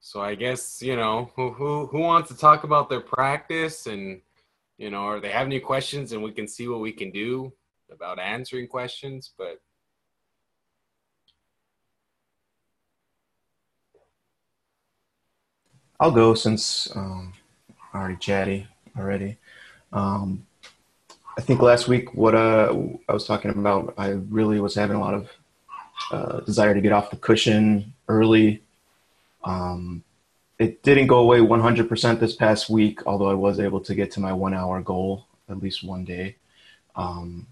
So I guess you know who who who wants to talk about their practice and you know, or they have any questions and we can see what we can do about answering questions. But I'll go since um, I already chatty already. Um, I think last week what uh, I was talking about, I really was having a lot of uh, desire to get off the cushion early. Um, it didn't go away 100% this past week, although I was able to get to my one hour goal at least one day. Um,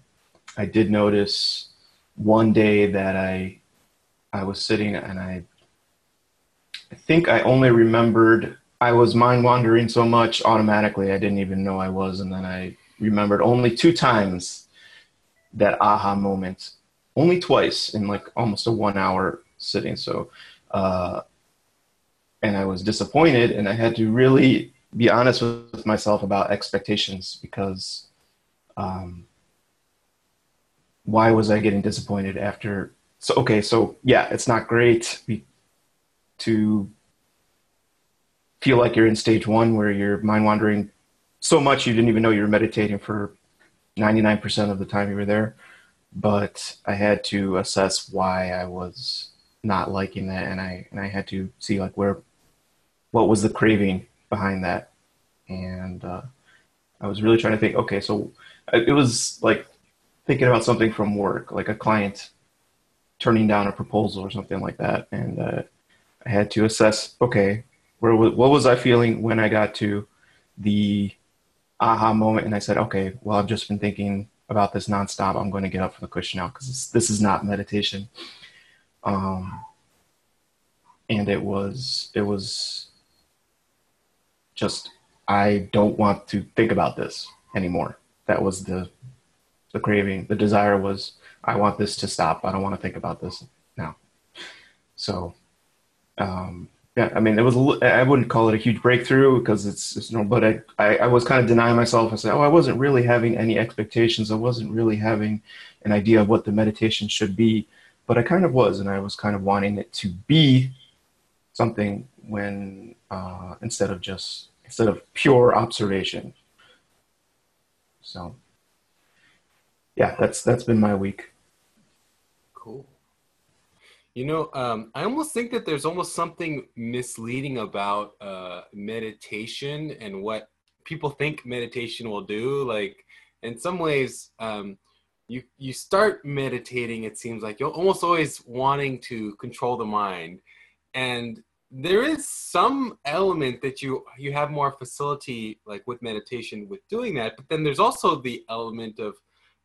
I did notice one day that I I was sitting and I I think I only remembered I was mind wandering so much automatically I didn't even know I was, and then I remembered only two times that aha moment, only twice in like almost a one hour sitting. So, uh, and I was disappointed, and I had to really be honest with myself about expectations because um, why was I getting disappointed after? So okay, so yeah, it's not great to feel like you're in stage one where you're mind wandering so much you didn't even know you were meditating for 99% of the time you were there. But I had to assess why I was not liking that, and I and I had to see like where, what was the craving behind that, and uh, I was really trying to think. Okay, so it was like thinking about something from work, like a client turning down a proposal or something like that, and uh, I had to assess. Okay, where what was I feeling when I got to the aha moment and I said, okay, well, I've just been thinking about this nonstop. I'm going to get up from the cushion now because this is not meditation. Um, and it was, it was just, I don't want to think about this anymore. That was the, the craving. The desire was, I want this to stop. I don't want to think about this now. So, um, yeah, I mean, it was. I wouldn't call it a huge breakthrough because it's, it's no, but I, I, I, was kind of denying myself. I said, oh, I wasn't really having any expectations. I wasn't really having an idea of what the meditation should be, but I kind of was, and I was kind of wanting it to be something when uh, instead of just instead of pure observation. So, yeah, that's that's been my week. Cool. You know, um, I almost think that there's almost something misleading about uh, meditation and what people think meditation will do. Like, in some ways, um, you you start meditating. It seems like you're almost always wanting to control the mind, and there is some element that you you have more facility like with meditation with doing that. But then there's also the element of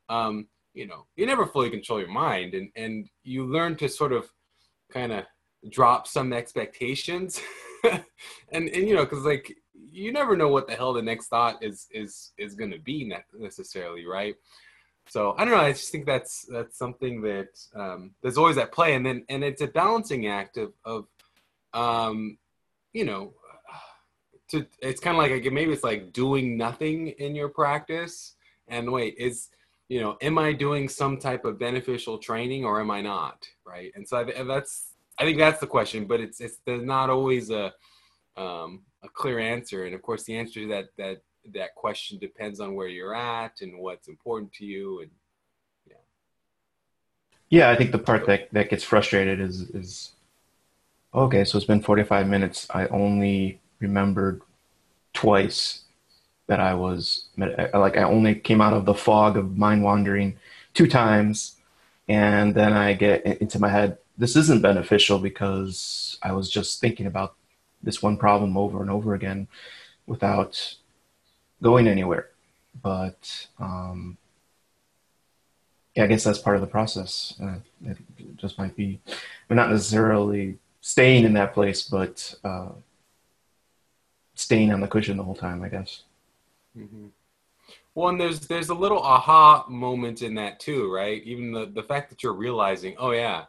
um, you know you never fully control your mind and and you learn to sort of kind of drop some expectations and and you know because like you never know what the hell the next thought is is is going to be necessarily right so i don't know i just think that's that's something that um there's always at play and then and it's a balancing act of of um you know to it's kind of like maybe it's like doing nothing in your practice and wait is you know, am I doing some type of beneficial training or am I not? Right. And so I, that's, I think that's the question, but it's, it's, there's not always a, um, a clear answer. And of course the answer to that, that, that question depends on where you're at and what's important to you. And yeah. Yeah. I think the part that, that gets frustrated is, is, okay, so it's been 45 minutes. I only remembered twice that I was like I only came out of the fog of mind wandering two times, and then I get into my head. This isn't beneficial because I was just thinking about this one problem over and over again without going anywhere. But um, yeah, I guess that's part of the process. Uh, it just might be, but not necessarily staying in that place, but uh, staying on the cushion the whole time. I guess. Mm-hmm. Well, and there's there's a little aha moment in that too, right? Even the the fact that you're realizing, oh yeah,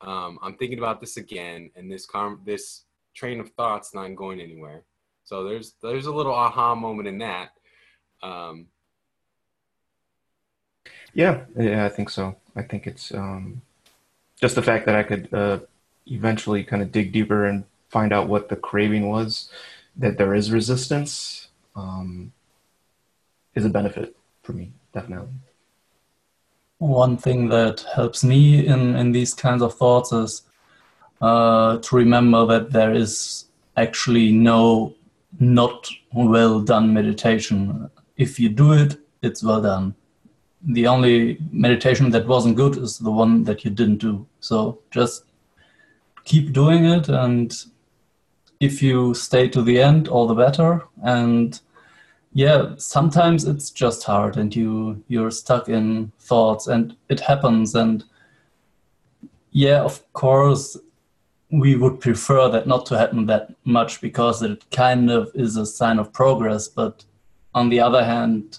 um, I'm thinking about this again, and this com- this train of thoughts not going anywhere. So there's there's a little aha moment in that. Um, yeah, yeah, I think so. I think it's um, just the fact that I could uh, eventually kind of dig deeper and find out what the craving was, that there is resistance, um, is a benefit for me, definitely. One thing that helps me in, in these kinds of thoughts is uh, to remember that there is actually no not well done meditation. If you do it, it's well done. The only meditation that wasn't good is the one that you didn't do. So just keep doing it, and if you stay to the end, all the better. And yeah, sometimes it's just hard, and you you're stuck in thoughts, and it happens. And yeah, of course, we would prefer that not to happen that much because it kind of is a sign of progress. But on the other hand,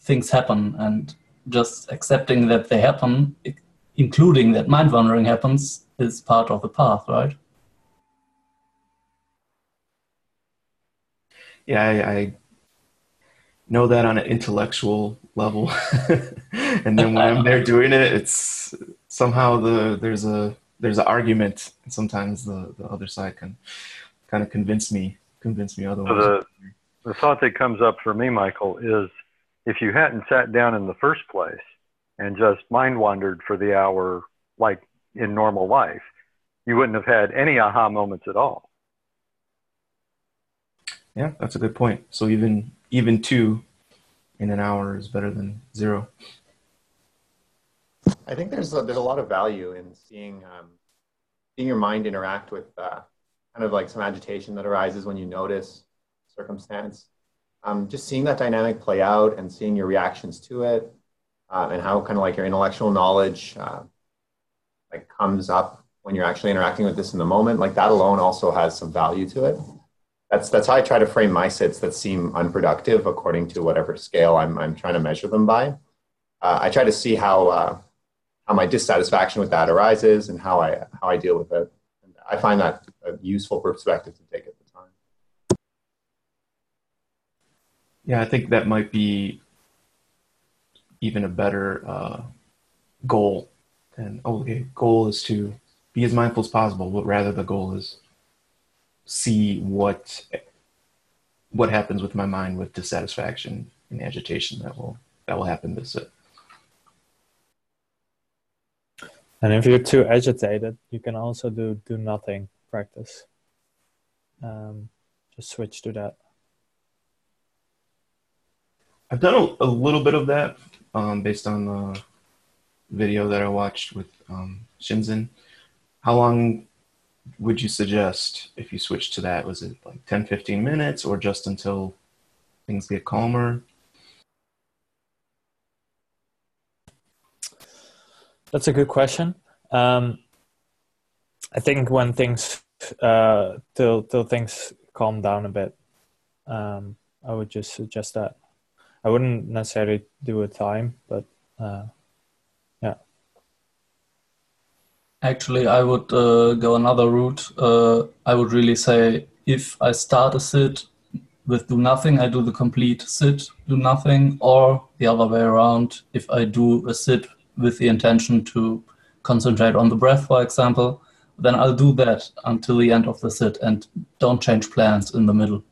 things happen, and just accepting that they happen, including that mind wandering happens, is part of the path, right? Yeah, I, I know that on an intellectual level, and then when I'm there doing it, it's somehow the there's a there's an argument, and sometimes the, the other side can kind of convince me convince me otherwise. So the, the thought that comes up for me, Michael, is if you hadn't sat down in the first place and just mind wandered for the hour like in normal life, you wouldn't have had any aha moments at all. Yeah, that's a good point. So even even two in an hour is better than zero. I think there's a, there's a lot of value in seeing um, seeing your mind interact with uh, kind of like some agitation that arises when you notice circumstance. Um, just seeing that dynamic play out and seeing your reactions to it, uh, and how kind of like your intellectual knowledge uh, like comes up when you're actually interacting with this in the moment. Like that alone also has some value to it. That's that's how I try to frame my sits that seem unproductive according to whatever scale I'm I'm trying to measure them by. Uh, I try to see how uh, how my dissatisfaction with that arises and how I how I deal with it. And I find that a useful perspective to take at the time. Yeah, I think that might be even a better uh, goal. And oh, okay, goal is to be as mindful as possible, but rather the goal is see what what happens with my mind with dissatisfaction and agitation that will that will happen. This it. And if you're too agitated, you can also do do nothing practice. Um, just switch to that. I've done a, a little bit of that um, based on the video that I watched with um, Shinzen. How long would you suggest if you switch to that? Was it like 10, 15 minutes or just until things get calmer? That's a good question. Um, I think when things uh, till till things calm down a bit, um, I would just suggest that. I wouldn't necessarily do a time, but uh, yeah. Actually, I would uh, go another route. Uh, I would really say if I start a sit with do nothing, I do the complete sit, do nothing, or the other way around. If I do a sit with the intention to concentrate on the breath, for example, then I'll do that until the end of the sit and don't change plans in the middle.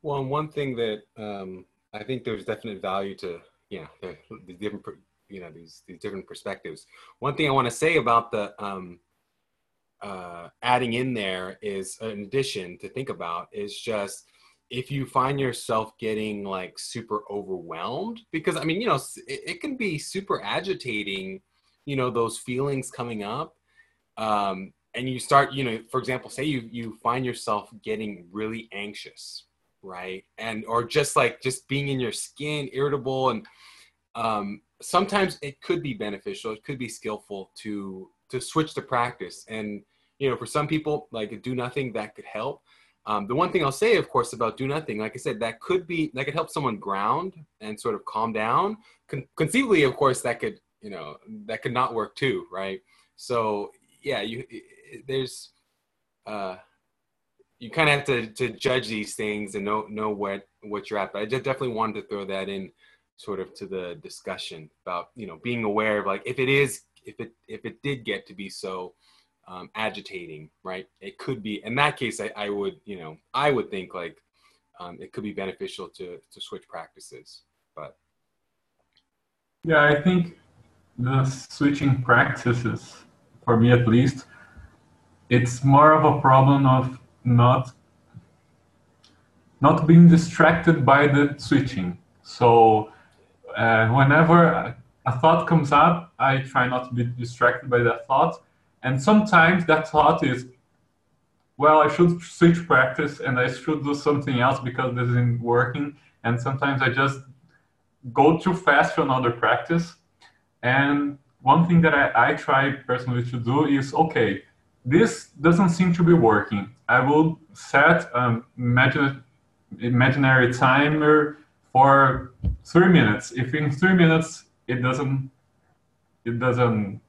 Well, one thing that um, I think there's definite value to, yeah, the different, you know, these these different perspectives. One thing I want to say about the um, uh, adding in there is an addition to think about is just if you find yourself getting like super overwhelmed because i mean you know it, it can be super agitating you know those feelings coming up um, and you start you know for example say you you find yourself getting really anxious right and or just like just being in your skin irritable and um, sometimes it could be beneficial it could be skillful to to switch the practice and you know for some people like do nothing that could help um, the one thing I'll say, of course, about do nothing, like I said, that could be that could help someone ground and sort of calm down. Con- conceivably, of course, that could you know that could not work too, right? So yeah, you there's uh, you kind of have to to judge these things and know know what what you're at. But I just definitely wanted to throw that in, sort of to the discussion about you know being aware of like if it is if it if it did get to be so um, agitating, right? It could be in that case. I, I would you know I would think like um, it could be beneficial to to switch practices, but yeah, I think the switching practices for me at least it's more of a problem of not not being distracted by the switching. So uh, whenever a thought comes up, I try not to be distracted by that thought. And sometimes that thought is, well, I should switch practice and I should do something else because this isn't working. And sometimes I just go too fast to another practice. And one thing that I, I try personally to do is, okay, this doesn't seem to be working. I will set an imagine, imaginary timer for three minutes. If in three minutes it doesn't it doesn't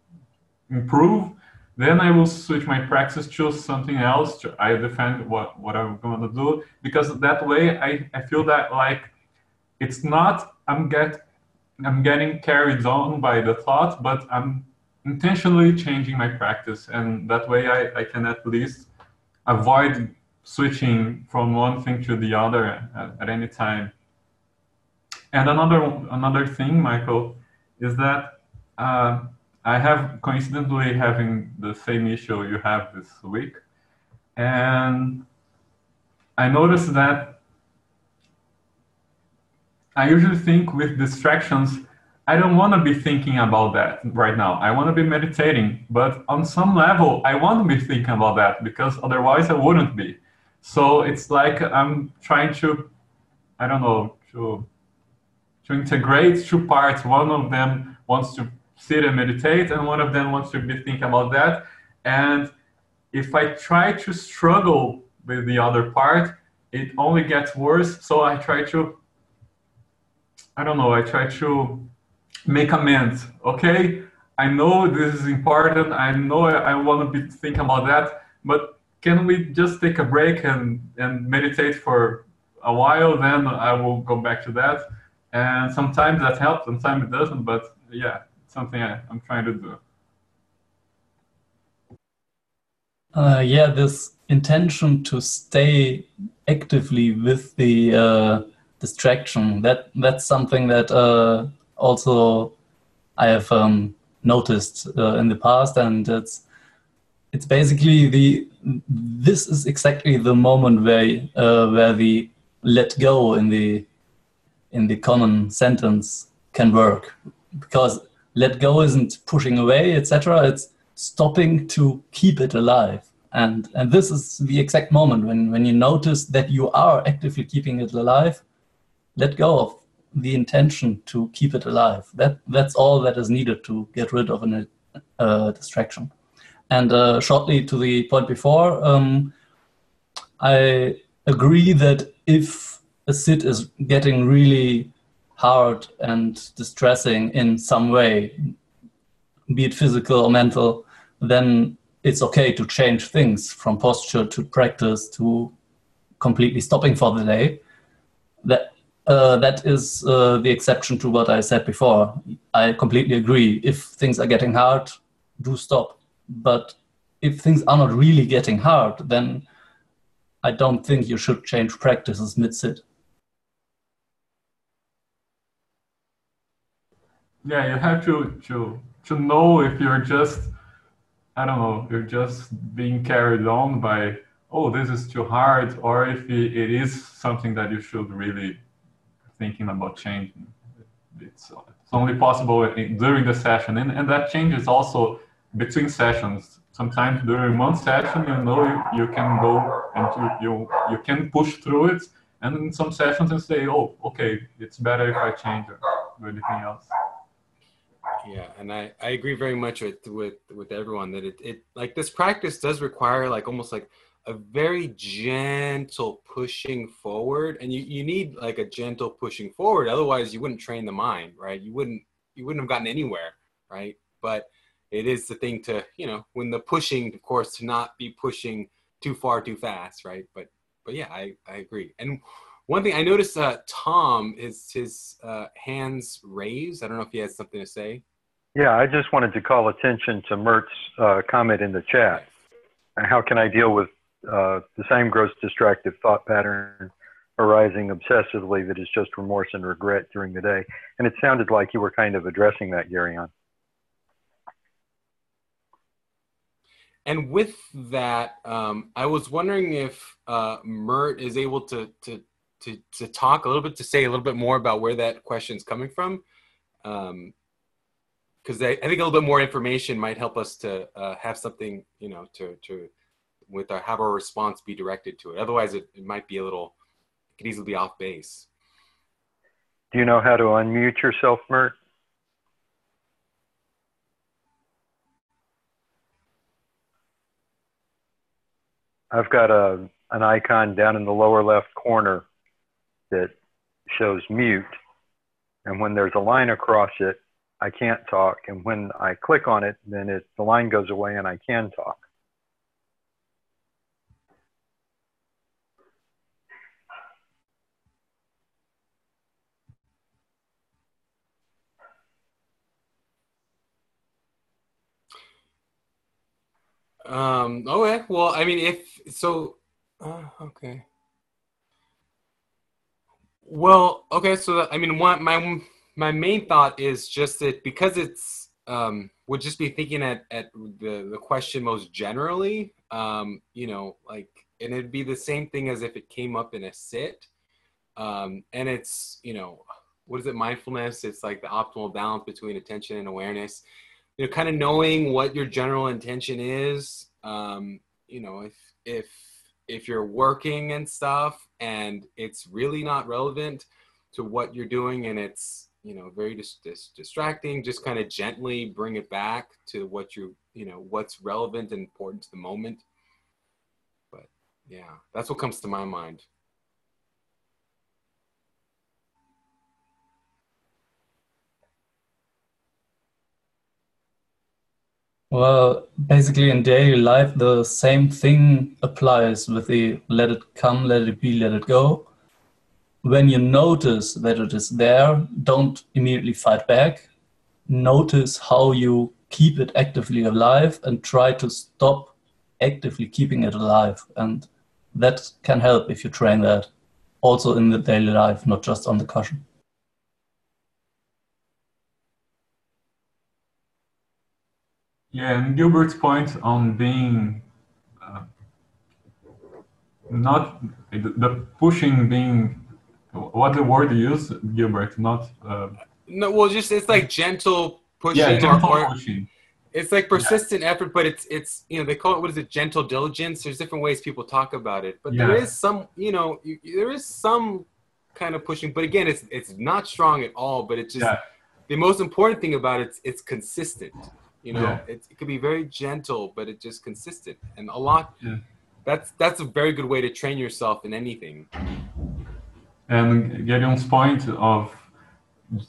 improve, then I will switch my practice to something else. To, I defend what, what I'm going to do because that way I, I feel that like it's not I'm get I'm getting carried on by the thought, but I'm intentionally changing my practice and that way I, I can at least avoid switching from one thing to the other at, at any time and another another thing michael is that uh, i have coincidentally having the same issue you have this week and i noticed that i usually think with distractions I don't want to be thinking about that right now. I want to be meditating, but on some level, I want to be thinking about that because otherwise I wouldn't be. So it's like I'm trying to, I don't know, to to integrate two parts. One of them wants to sit and meditate, and one of them wants to be thinking about that. And if I try to struggle with the other part, it only gets worse. So I try to, I don't know, I try to make amends. Okay, I know this is important. I know I, I want to be thinking about that, but can we just take a break and, and meditate for a while? Then I will go back to that. And sometimes that helps, sometimes it doesn't. But yeah, it's something I, I'm trying to do. Uh, yeah, this intention to stay actively with the uh, distraction that that's something that uh, also I have um, noticed uh, in the past, and it's it's basically the this is exactly the moment where uh, where the let go in the in the common sentence can work because let go isn't pushing away etc it's stopping to keep it alive and and this is the exact moment when when you notice that you are actively keeping it alive let go of the intention to keep it alive. That that's all that is needed to get rid of a uh, distraction. And uh, shortly to the point before, um, I agree that if a sit is getting really hard and distressing in some way, be it physical or mental, then it's okay to change things from posture to practice to completely stopping for the day. That uh, that is uh, the exception to what I said before. I completely agree. If things are getting hard, do stop. But if things are not really getting hard, then I don't think you should change practices mid sit. Yeah, you have to to to know if you're just I don't know, you're just being carried on by oh this is too hard, or if it is something that you should really thinking about changing. It's, it's only possible during the session, and, and that changes also between sessions. Sometimes during one session, you know you, you can go and you, you you can push through it, and in some sessions you say, oh, okay, it's better if I change or do anything else. Yeah, and I, I agree very much with with with everyone that it, it like this practice does require like almost like a very gentle pushing forward and you, you need like a gentle pushing forward otherwise you wouldn't train the mind right? You wouldn't you wouldn't have gotten anywhere right? But it is the thing to you know when the pushing of course to not be pushing too far too fast right? But but yeah i i agree. And one thing i noticed uh tom is his uh hands raised. I don't know if he has something to say Yeah, I just wanted to call attention to Mert's uh, comment in the chat. How can I deal with uh, the same gross distractive thought pattern arising obsessively that is just remorse and regret during the day? And it sounded like you were kind of addressing that, Gurion. And with that, um, I was wondering if uh, Mert is able to, to to to talk a little bit to say a little bit more about where that question is coming from. Um, because I, I, think a little bit more information might help us to uh, have something, you know, to to with our have our response be directed to it. Otherwise, it, it might be a little, it could easily be off base. Do you know how to unmute yourself, Mert? I've got a an icon down in the lower left corner that shows mute, and when there's a line across it, I can't talk. And when I click on it, then it, the line goes away and I can talk. Um, okay. Well, I mean, if so, uh, okay. Well, okay. So, I mean, one, my my main thought is just that because it's um, would just be thinking at, at the, the question most generally, um, you know, like, and it'd be the same thing as if it came up in a sit. Um, and it's, you know, what is it? Mindfulness. It's like the optimal balance between attention and awareness. You know, kind of knowing what your general intention is. Um, you know, if, if, if you're working and stuff and it's really not relevant to what you're doing and it's you know very dis- dis- distracting just kind of gently bring it back to what you you know what's relevant and important to the moment. But yeah that's what comes to my mind. Well, basically in daily life, the same thing applies with the let it come, let it be, let it go when you notice that it is there, don't immediately fight back. Notice how you keep it actively alive and try to stop actively keeping it alive. And that can help if you train that also in the daily life, not just on the cushion. Yeah, and Gilbert's point on being uh, not the pushing being what the word you use, Gilbert? Not. Uh, no, well, just it's like gentle pushing. Yeah, gentle or, pushing. It's like persistent yeah. effort, but it's it's you know they call it what is it gentle diligence. There's different ways people talk about it, but yeah. there is some you know you, there is some kind of pushing. But again, it's it's not strong at all. But it's just yeah. the most important thing about it. It's, it's consistent. You know, it, it could be very gentle, but it's just consistent and a lot. That's that's a very good way to train yourself in anything. And Gideon's point of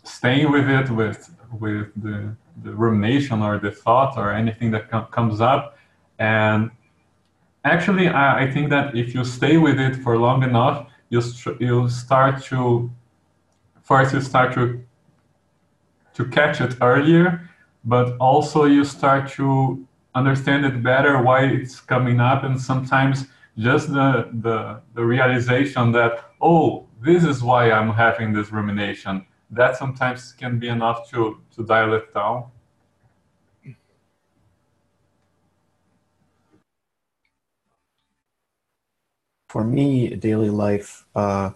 staying with it, with with the, the rumination or the thought or anything that com- comes up, and actually, I, I, think that if you stay with it for long enough, you st- you start to first you start to to catch it earlier, but also you start to understand it better why it's coming up, and sometimes just the the, the realization that oh this is why I'm having this rumination. That sometimes can be enough to, to dial it down. For me, daily life, uh,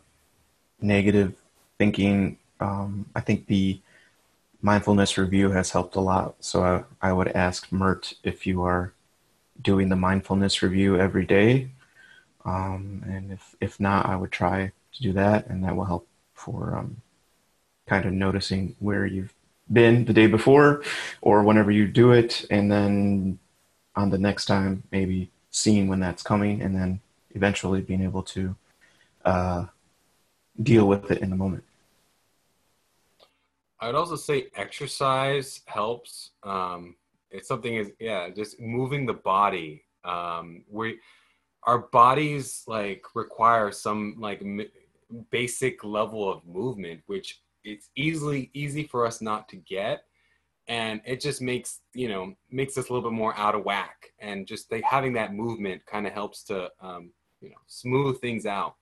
negative thinking, um, I think the mindfulness review has helped a lot. So I, I would ask Mert if you are doing the mindfulness review every day. Um, and if, if not, I would try to do that, and that will help for um, kind of noticing where you've been the day before or whenever you do it, and then on the next time, maybe seeing when that's coming, and then eventually being able to uh, deal with it in the moment. I would also say exercise helps. Um, it's something is yeah, just moving the body. Um, we our bodies like require some like basic level of movement, which it's easily easy for us not to get. and it just makes you know makes us a little bit more out of whack and just like having that movement kind of helps to um, you know smooth things out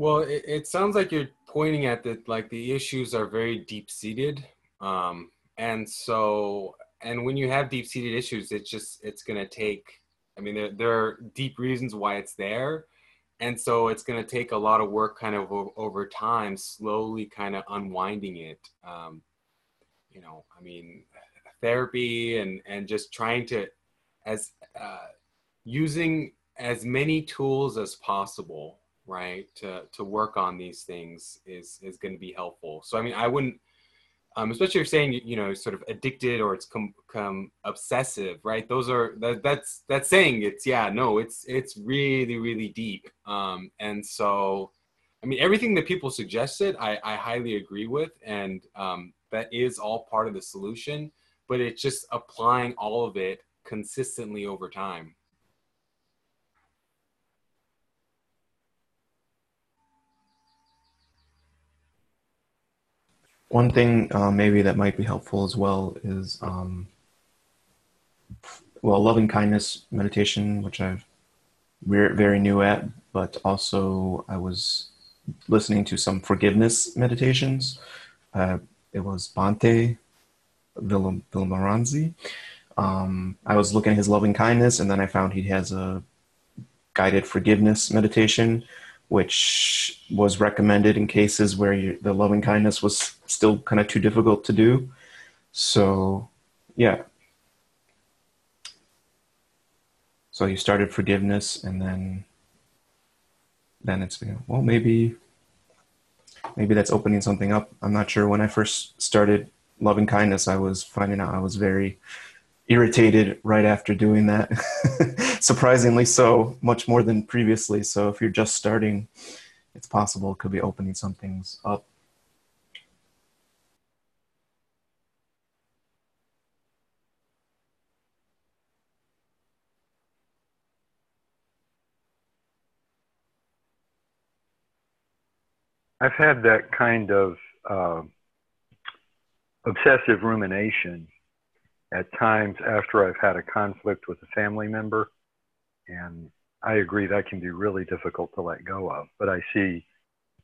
Well, it, it sounds like you're pointing at that, like the issues are very deep seated. Um, and so, and when you have deep seated issues, it's just, it's going to take, I mean, there, there are deep reasons why it's there. And so it's going to take a lot of work kind of o- over time, slowly kind of unwinding it. Um, you know, I mean, therapy and, and just trying to, as, uh, using as many tools as possible right to to work on these things is is going to be helpful. So i mean i wouldn't um, especially if you're saying you know sort of addicted or it's come, obsessive right? Those are that, that's that's saying it's yeah no it's it's really really deep. Um, and so i mean everything that people suggested i i highly agree with and um, that is all part of the solution but it's just applying all of it consistently over time One thing uh, maybe that might be helpful as well is, um, well, loving kindness meditation, which I'm we're very new at, but also I was listening to some forgiveness meditations. Uh, it was Bhante Vimalaramsi. Um, I was looking at his loving kindness, and then I found he has a guided forgiveness meditation which was recommended in cases where you, the loving kindness was still kind of too difficult to do. So, yeah. So you started forgiveness, and then then it's well maybe maybe that's opening something up. I'm not sure. When I first started loving kindness, I was finding out I was very irritated right after doing that. Surprisingly so, much more than previously. So if you're just starting, it's possible it could be opening some things up. I've had that kind of uh, obsessive rumination at times after I've had a conflict with a family member. And I agree that can be really difficult to let go of. But I see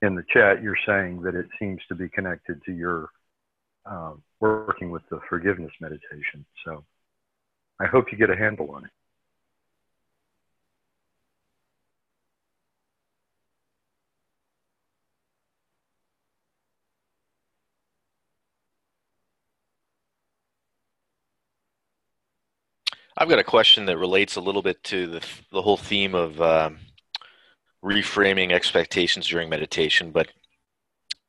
in the chat you're saying that it seems to be connected to your uh, working with the forgiveness meditation. So I hope you get a handle on it. I've got a question that relates a little bit to the, the whole theme of um, reframing expectations during meditation. But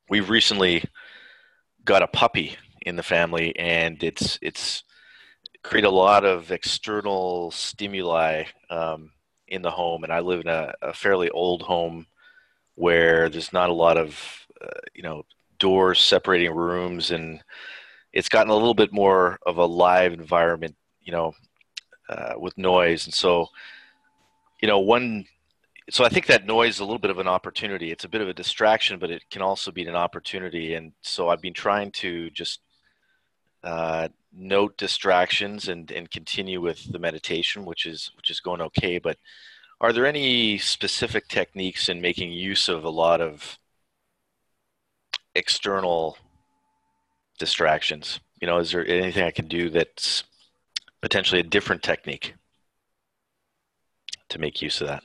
we've recently got a puppy in the family, and it's it's created a lot of external stimuli um, in the home. And I live in a, a, fairly old home where there's not a lot of uh, you know doors separating rooms, and it's gotten a little bit more of a live environment. You know, uh, with noise. And so, you know, one, so I think that noise is a little bit of an opportunity. It's a bit of a distraction, but it can also be an opportunity. And so I've been trying to just uh, note distractions and, and continue with the meditation, which is which is going okay. But are there any specific techniques in making use of a lot of external distractions? You know, is there anything I can do that's potentially a different technique to make use of that.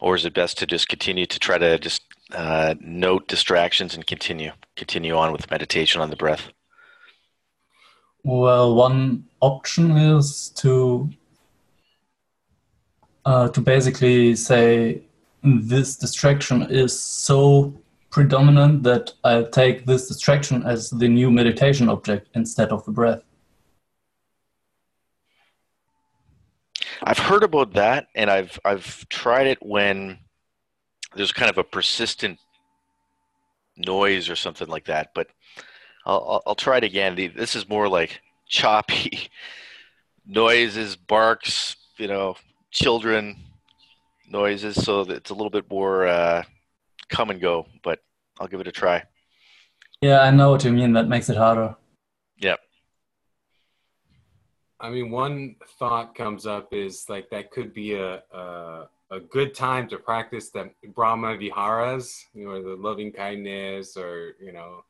Or is it best to just continue to try to just uh, note distractions and continue continue on with meditation on the breath? Well, one option is to uh, to basically say this distraction is so predominant that I take this distraction as the new meditation object instead of the breath. I've heard about that, and I've I've tried it when there's kind of a persistent noise or something like that. But I'll I'll, try it again. The, this is more like choppy noises, barks, you know, children noises, so it's a little bit more uh, come and go. But I'll give it a try. Yeah, I know what you mean. That makes it harder. Yep. I mean, one thought comes up is like that could be a a, a good time to practice the Brahma Viharas, you know, the loving kindness or you know,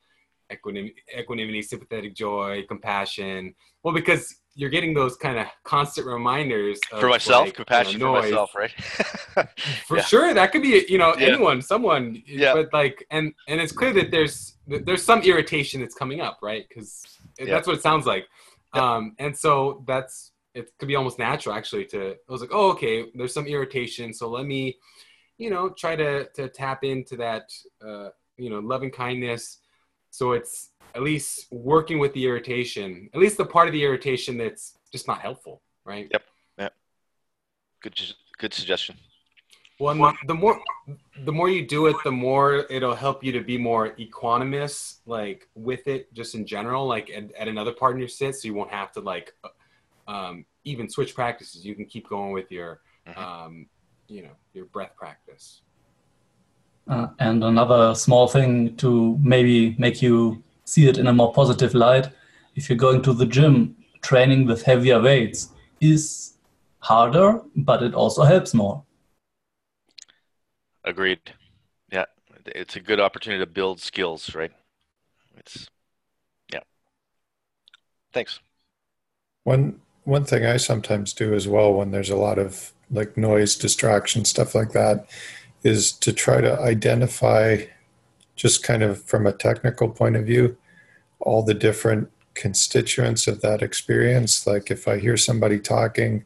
equanimity, equanimity, sympathetic joy, compassion. Well, because you're getting those kind of constant reminders of, For myself, like, compassion you know, for myself, right? for Yeah. sure that could be you know Yeah. anyone someone Yeah. but like and and it's clear that there's there's some irritation that's coming up right because Yeah. that's what it sounds like um and so that's it could be almost natural actually to i was like oh okay there's some irritation so let me you know try to to tap into that uh you know loving kindness so it's at least working with the irritation at least the part of the irritation that's just not helpful right Yep. good, good suggestion. Well, and the, the more the more you do it, the more it'll help you to be more equanimous, like with it, just in general, like at, at another part in your sit, so you won't have to like um, even switch practices. You can keep going with your, Mhm. um, you know, your breath practice. Uh, and another small thing to maybe make you see it in a more positive light if you're going to the gym, training with heavier weights is harder, but it also helps more. Agreed. Yeah, it's a good opportunity to build skills, right? It's yeah. Thanks. One one thing I sometimes do as well when there's a lot of like noise, distraction, stuff like that, is to try to identify just kind of from a technical point of view all the different constituents of that experience. Like if I hear somebody talking,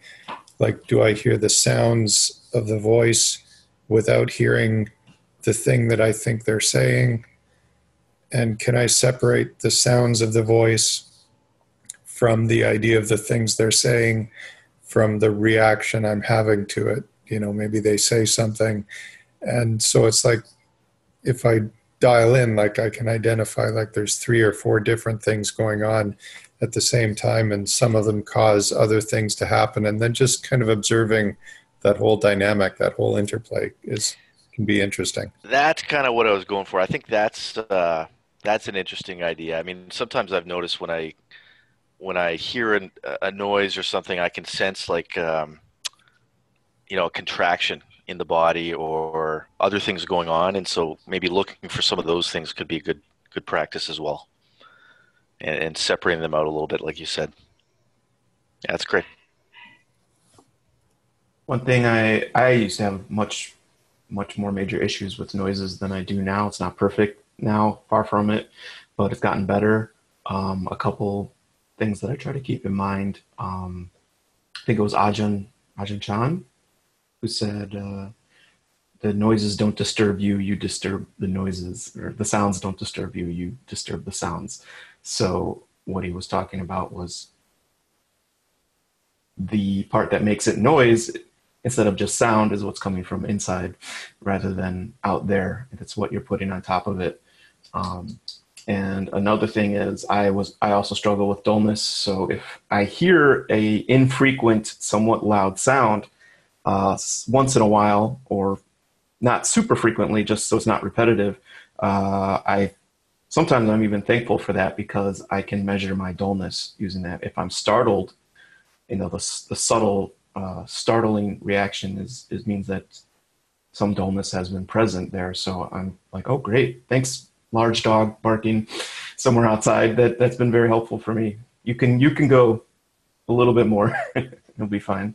like do I hear the sounds of the voice without hearing the thing that I think they're saying? And can I separate the sounds of the voice from the idea of the things they're saying from the reaction I'm having to it. You know, maybe they say something. And so it's like if I dial in, like I can identify like there's three or four different things going on at the same time, and some of them cause other things to happen. And then just kind of observing that whole dynamic, that whole interplay is can be interesting. That's kind of what I was going for. I think that's uh, that's an interesting idea. I mean, sometimes I've noticed when I when I hear an, a noise or something, I can sense like um, you know a contraction in the body or other things going on, and so maybe looking for some of those things could be a good good practice as well, and, and separating them out a little bit, like you said. Yeah, that's great. One thing I I used to have much much more major issues with noises than I do now. It's not perfect now, far from it, but it's gotten better. Um, a couple things that I try to keep in mind. Um, I think it was Ajahn Ajahn Chah who said uh, the noises don't disturb you, you disturb the noises, or the sounds don't disturb you, you disturb the sounds. So what he was talking about was the part that makes it noise instead of just sound is what's coming from inside rather than out there. It's what you're putting on top of it. Um, and another thing is i was i also struggle with dullness. So if i hear a infrequent somewhat loud sound uh, once in a while or not super frequently just so it's not repetitive uh, i sometimes i'm even thankful for that because i can measure my dullness using that. If i'm startled you know the, the subtle uh, startling reaction is, is means that some dullness has been present there. So i'm like oh great. Thanks large dog barking somewhere outside. That that's been very helpful for me. You can you can go a little bit more it'll be fine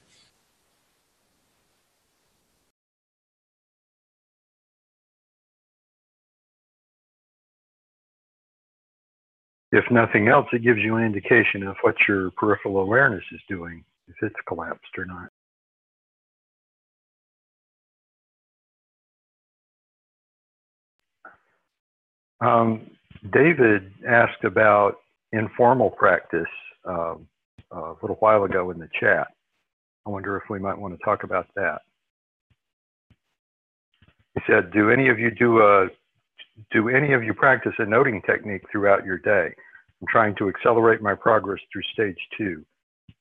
if nothing else, it gives you an indication of what your peripheral awareness is doing, if it's collapsed or not. Um, David asked about informal practice um, a little while ago in the chat. I wonder if we might want to talk about that. He said, "Do any of you do a do any of you practice a noting technique throughout your day? I'm trying to accelerate my progress through stage two.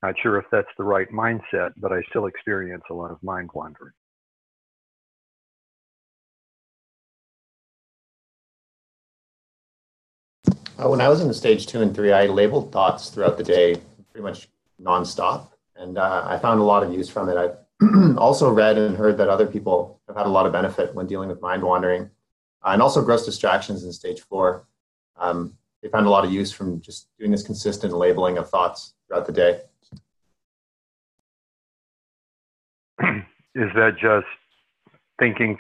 Not sure if that's the right mindset, but I still experience a lot of mind wandering." Uh, when I was in stage two and three, I labeled thoughts throughout the day, pretty much nonstop, and uh, I found a lot of use from it. I've also read and heard that other people have had a lot of benefit when dealing with mind wandering, uh, and also gross distractions in stage four. Um, they found a lot of use from just doing this consistent labeling of thoughts throughout the day. Is that just thinking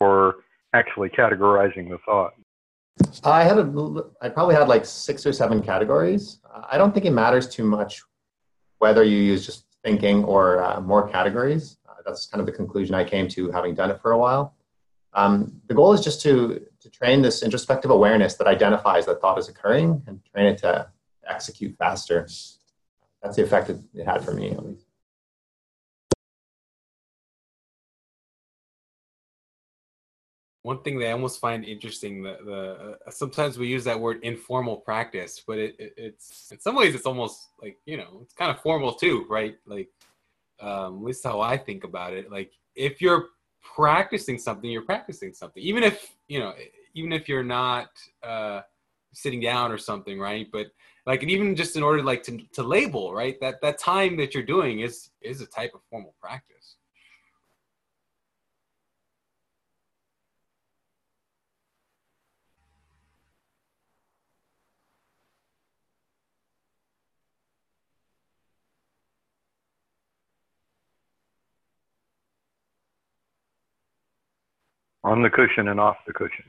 or actually categorizing the thought? I had a, I probably had like six or seven categories. I don't think it matters too much whether you use just thinking or uh, more categories. Uh, that's kind of the conclusion I came to having done it for a while. Um, the goal is just to, to train this introspective awareness that identifies that thought is occurring and train it to execute faster. That's the effect it, had for me, at least. one thing that I almost find interesting that the uh, sometimes we use that word informal practice, but it, it, it's in some ways it's almost like you know it's kind of formal too, right? Like um, at least how I think about it. Like if you're practicing something, you're practicing something, even if you know even if you're not uh, sitting down or something, right? But like and even just in order like to, to label, right? That that time that you're doing is is a type of formal practice. On the cushion and off the cushion.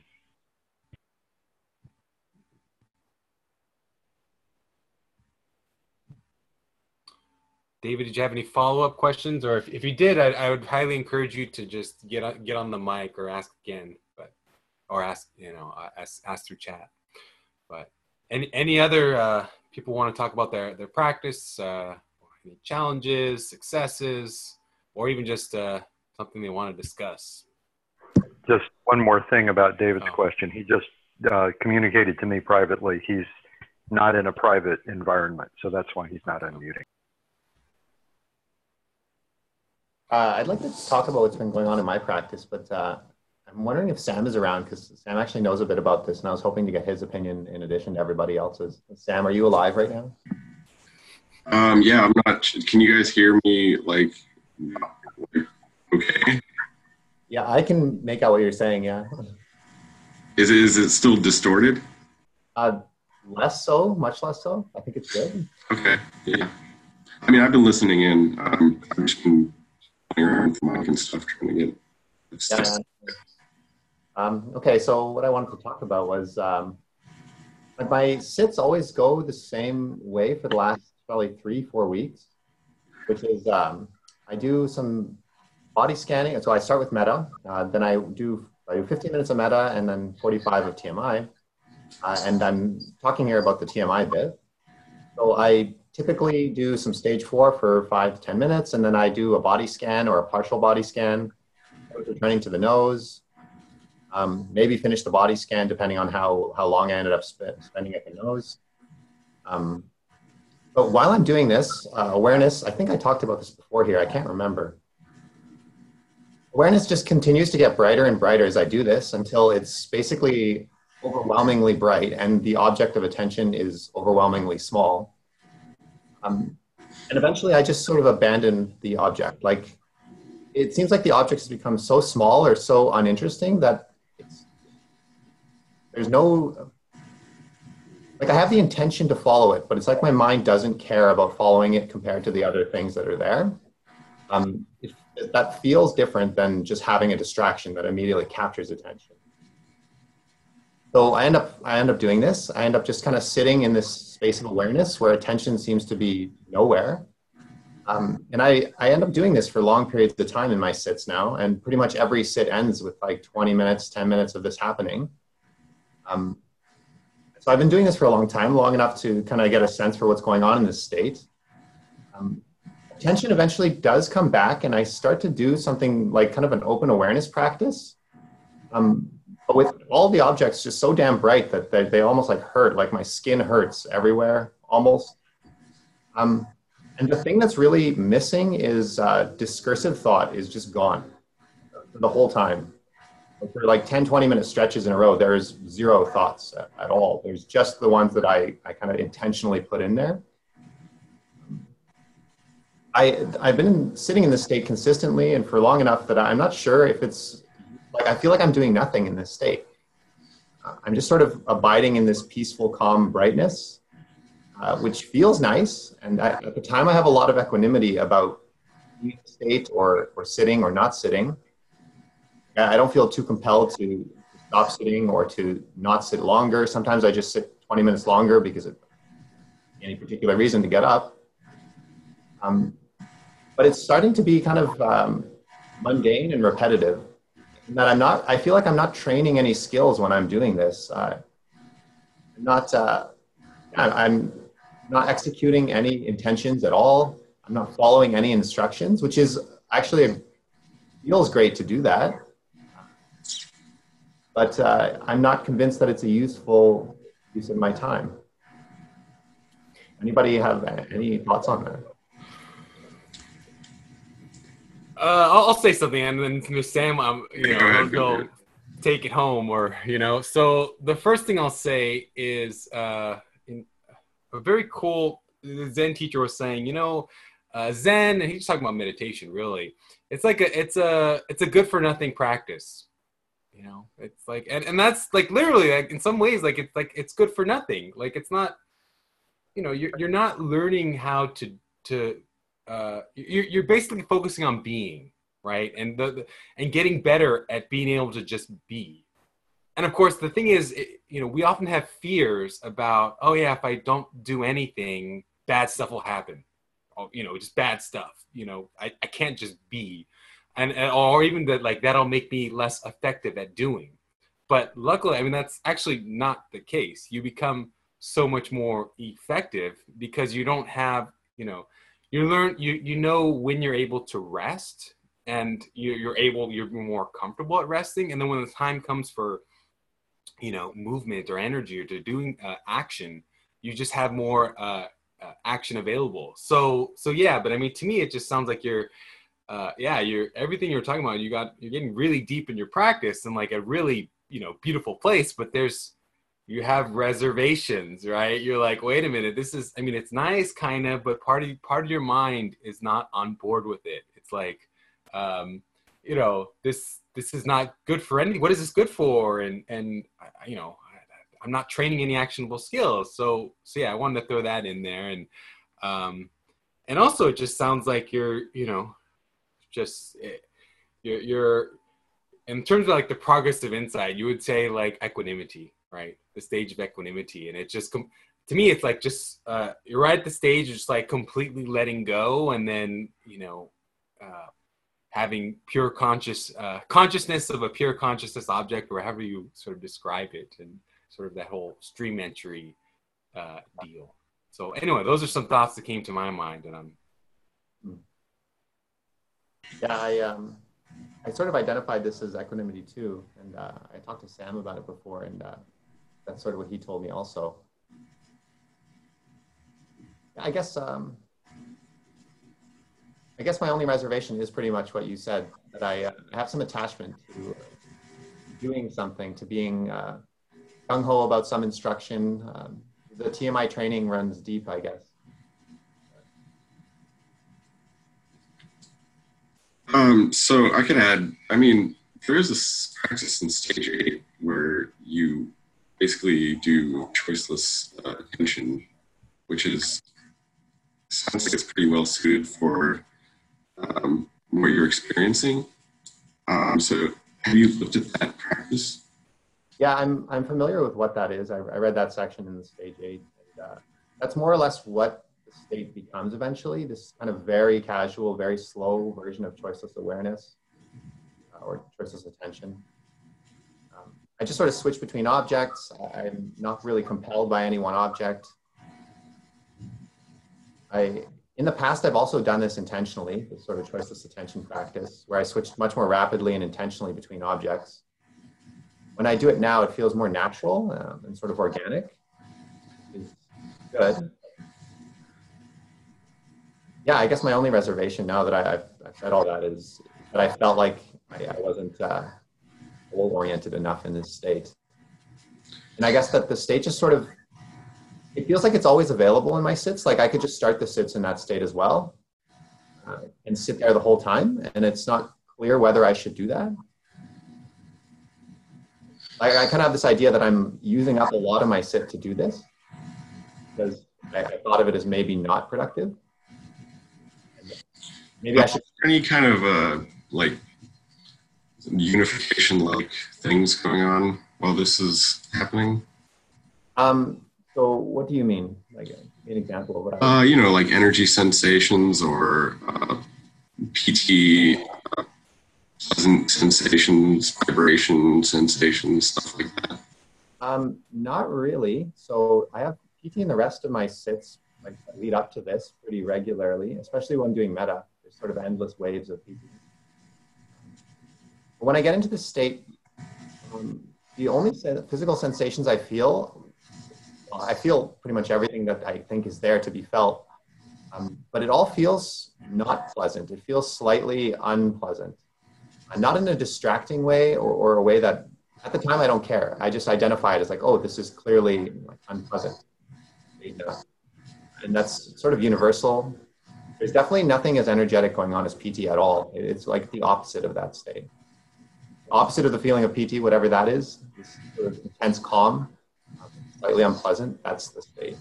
David, did you have any follow-up questions? Or if, if you did, I, I would highly encourage you to just get on, get on the mic or ask again, but or ask you know ask, ask through chat. But any any other uh, people want to talk about their their practice, uh, any challenges, successes, or even just uh, something they want to discuss? Just one more thing about David's Oh. question. He just uh, communicated to me privately. He's not in a private environment, so that's why he's not unmuting. Uh, I'd like to talk about what's been going on in my practice, but uh, I'm wondering if Sam is around because Sam actually knows a bit about this, and I was hoping to get his opinion in addition to everybody else's. Sam, are you alive right now? Um, yeah, I'm not. Can you guys hear me? Like, like, okay. Yeah, I can make out what you're saying. Yeah, Is it, is it still distorted? uh, less so, much less so. I think it's good. Okay. Yeah. I mean, I've been listening in. Um, I've just been playing around with mic and stuff, trying to get. Yeah. Um, okay, so what I wanted to talk about was um, like my sits always go the same way for the last probably three, four weeks, which is um, I do some body scanning. So I start with metta, uh, then I do I do 15 minutes of metta and then 45 of TMI. Uh, and I'm talking here about the TMI bit. So I typically do some stage four for five to 10 minutes, and then I do a body scan or a partial body scan, returning to the nose. Um, maybe finish the body scan depending on how, how long I ended up sp- spending at the nose. Um, but while I'm doing this, uh, awareness, I think I talked about this before here, I can't remember. Awareness just continues to get brighter and brighter as I do this until it's basically overwhelmingly bright and the object of attention is overwhelmingly small. Um, and eventually I just sort of abandon the object. Like it seems like the object has become so small or so uninteresting that there's no, like I have the intention to follow it, but it's like my mind doesn't care about following it compared to the other things that are there. Um, it, that feels different than just having a distraction that immediately captures attention. So I end up I end up doing this. I end up just kind of sitting in this space of awareness where attention seems to be nowhere. Um, and I, I end up doing this for long periods of time in my sits now, and pretty much every sit ends with like 20 minutes, 10 minutes of this happening. Um, so I've been doing this for a long time, long enough to kind of get a sense for what's going on in this state. Um, attention eventually does come back, and I start to do something like kind of an open awareness practice. Um, but with all the objects just so damn bright that they, they almost like hurt, like my skin hurts everywhere almost. Um, and the thing that's really missing is uh, discursive thought is just gone the whole time for like 10 20 minute stretches in a row there's zero thoughts at, at all there's just the ones that i, I kind of intentionally put in there I, I've been sitting in this state consistently and for long enough that I'm not sure if it's like I feel like I'm doing nothing in this state. I'm just sort of abiding in this peaceful, calm brightness, uh, which feels nice. And I, at the time, I have a lot of equanimity about being state or, or sitting or not sitting. I don't feel too compelled to stop sitting or to not sit longer. Sometimes I just sit 20 minutes longer because of any particular reason to get up. Um, but it's starting to be kind of um, mundane and repetitive. And that I'm not, I feel like I'm not training any skills when I'm doing this. Uh, I'm not, uh, I'm not executing any intentions at all. I'm not following any instructions, which is actually feels great to do that but uh, I'm not convinced that it's a useful use of my time. Anybody have any thoughts on that? Uh, I'll, I'll, say something, and then Sam, um, you know, he'll go take it home, or you know. So the first thing I'll say is uh, a very cool Zen teacher was saying, you know, uh, Zen, and he's talking about meditation. Really, it's like a, it's a, it's a good for nothing practice you know it's like and, and that's like literally like in some ways like it's like it's good for nothing like it's not you know you're, you're not learning how to to uh you're, you're basically focusing on being right? And the, the and getting better at being able to just be. And of course the thing is it, you know we often have fears about oh yeah if i don't do anything bad stuff will happen. Oh, you know just bad stuff you know i, I can't just be. And, and or even that like that'll make me less effective at doing. But luckily i mean that's actually not the case. You become so much more effective because you don't have you know you learn you you know when you're able to rest and you're, you're able you're more comfortable at resting and then when the time comes for you know movement or energy or to doing uh, action you just have more uh, uh, action available so so yeah but i mean to me it just sounds like you're uh, yeah, you're everything you're talking about. You got you're getting really deep in your practice and like a really you know beautiful place, but there's you have reservations, right? You're like, wait a minute, this is. I mean, it's nice, kind of, but part of part of your mind is not on board with it. It's like, um, you know, this this is not good for anything. What is this good for? And and you know, I'm not training any actionable skills. So so yeah, I wanted to throw that in there and. Um, and also it just sounds like you're you know just eh, you're, you're in terms of like the progressive insight you would say like equanimity right the stage of equanimity and it just com- to me it's like just uh, you're right at the stage just like completely letting go and then you know uh, having pure conscious uh, consciousness of a pure consciousness object or however you sort of describe it and sort of that whole stream entry uh, deal. So anyway those are some thoughts that came to my mind and i'm yeah, I um, I sort of identified this as equanimity too, and uh, I talked to Sam about it before, and uh, that's sort of what he told me also. I guess um, I guess my only reservation is pretty much what you said that I, uh, have some attachment to doing something, to being uh, gung ho about some instruction. Um, the TMI training runs deep, I guess. Um, so I could add, I mean, there's this practice in stage eight where you basically do choiceless uh, attention, which is sounds like it's pretty well suited for um, what you're experiencing. Um, so have you looked at that practice? Yeah, I'm, I'm familiar with what that is. I, I read that section in the stage eight. And, uh, that's more or less what the state becomes eventually this kind of very casual, very slow version of choiceless awareness uh, or choiceless attention. I just sort of switch between objects. I'm not really compelled by any one object. I, in the past, I've also done this intentionally, this sort of choiceless attention practice, where I switched much more rapidly and intentionally between objects. When I do it now, it feels more natural um, and sort of organic. It's good. Yeah, I guess my only reservation now that I, have said all that is that I felt like I, I wasn't uh, goal oriented enough in this state. And I guess that the state just sort of, it feels like it's always available in my sits. Like I could just start the sits in that state as well uh, and sit there the whole time. And it's not clear whether I should do that. Like I kind of have this idea that I'm using up a lot of my sit to do this because I, I thought of it as maybe not productive. Maybe I should. Any kind of uh, like unification like things going on while this is happening? Um, so what do you mean? Like an example of what I uh, you know, like energy sensations or uh, piti uh, pleasant sensations, vibration sensations, stuff like that. Um, not really. So I have piti in the rest of my sits like lead up to this pretty regularly, especially when I'm doing metta. There's sort of endless waves of piti when I get into this state, um, the only physical sensations I feel, I feel pretty much everything that I think is there to be felt, um, but it all feels not pleasant. It feels slightly unpleasant, uh, not in a distracting way or, or, a way that at the time I don't care. I just identify it as like, oh, this is clearly unpleasant. And that's sort of universal. There's definitely nothing as energetic going on as piti at all. It's like the opposite of that state opposite of the feeling of piti, whatever that is, this sort of intense calm, slightly unpleasant, that's the state.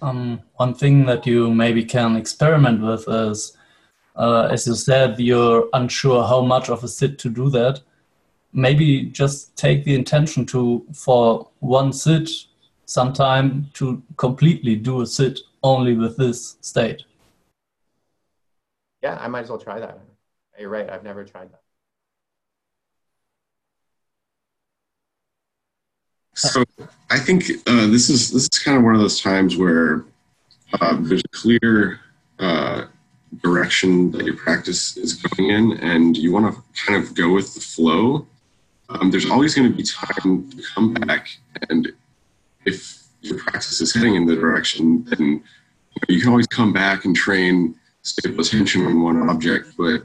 Um, one thing that you maybe can experiment with is, uh, as you said, you're unsure how much of a sit to do that. Maybe just take the intention to, for one sit, sometime to completely do a sit only with this state. Yeah, I might as well try that. You're right, I've never tried that. So I think uh, this is this is kind of one of those times where uh, there's a clear uh, direction that your practice is going in, and you want to kind of go with the flow. Um, there's always going to be time to come back, and if your practice is heading in the direction, then you, know, you can always come back and train stable attention on one object. But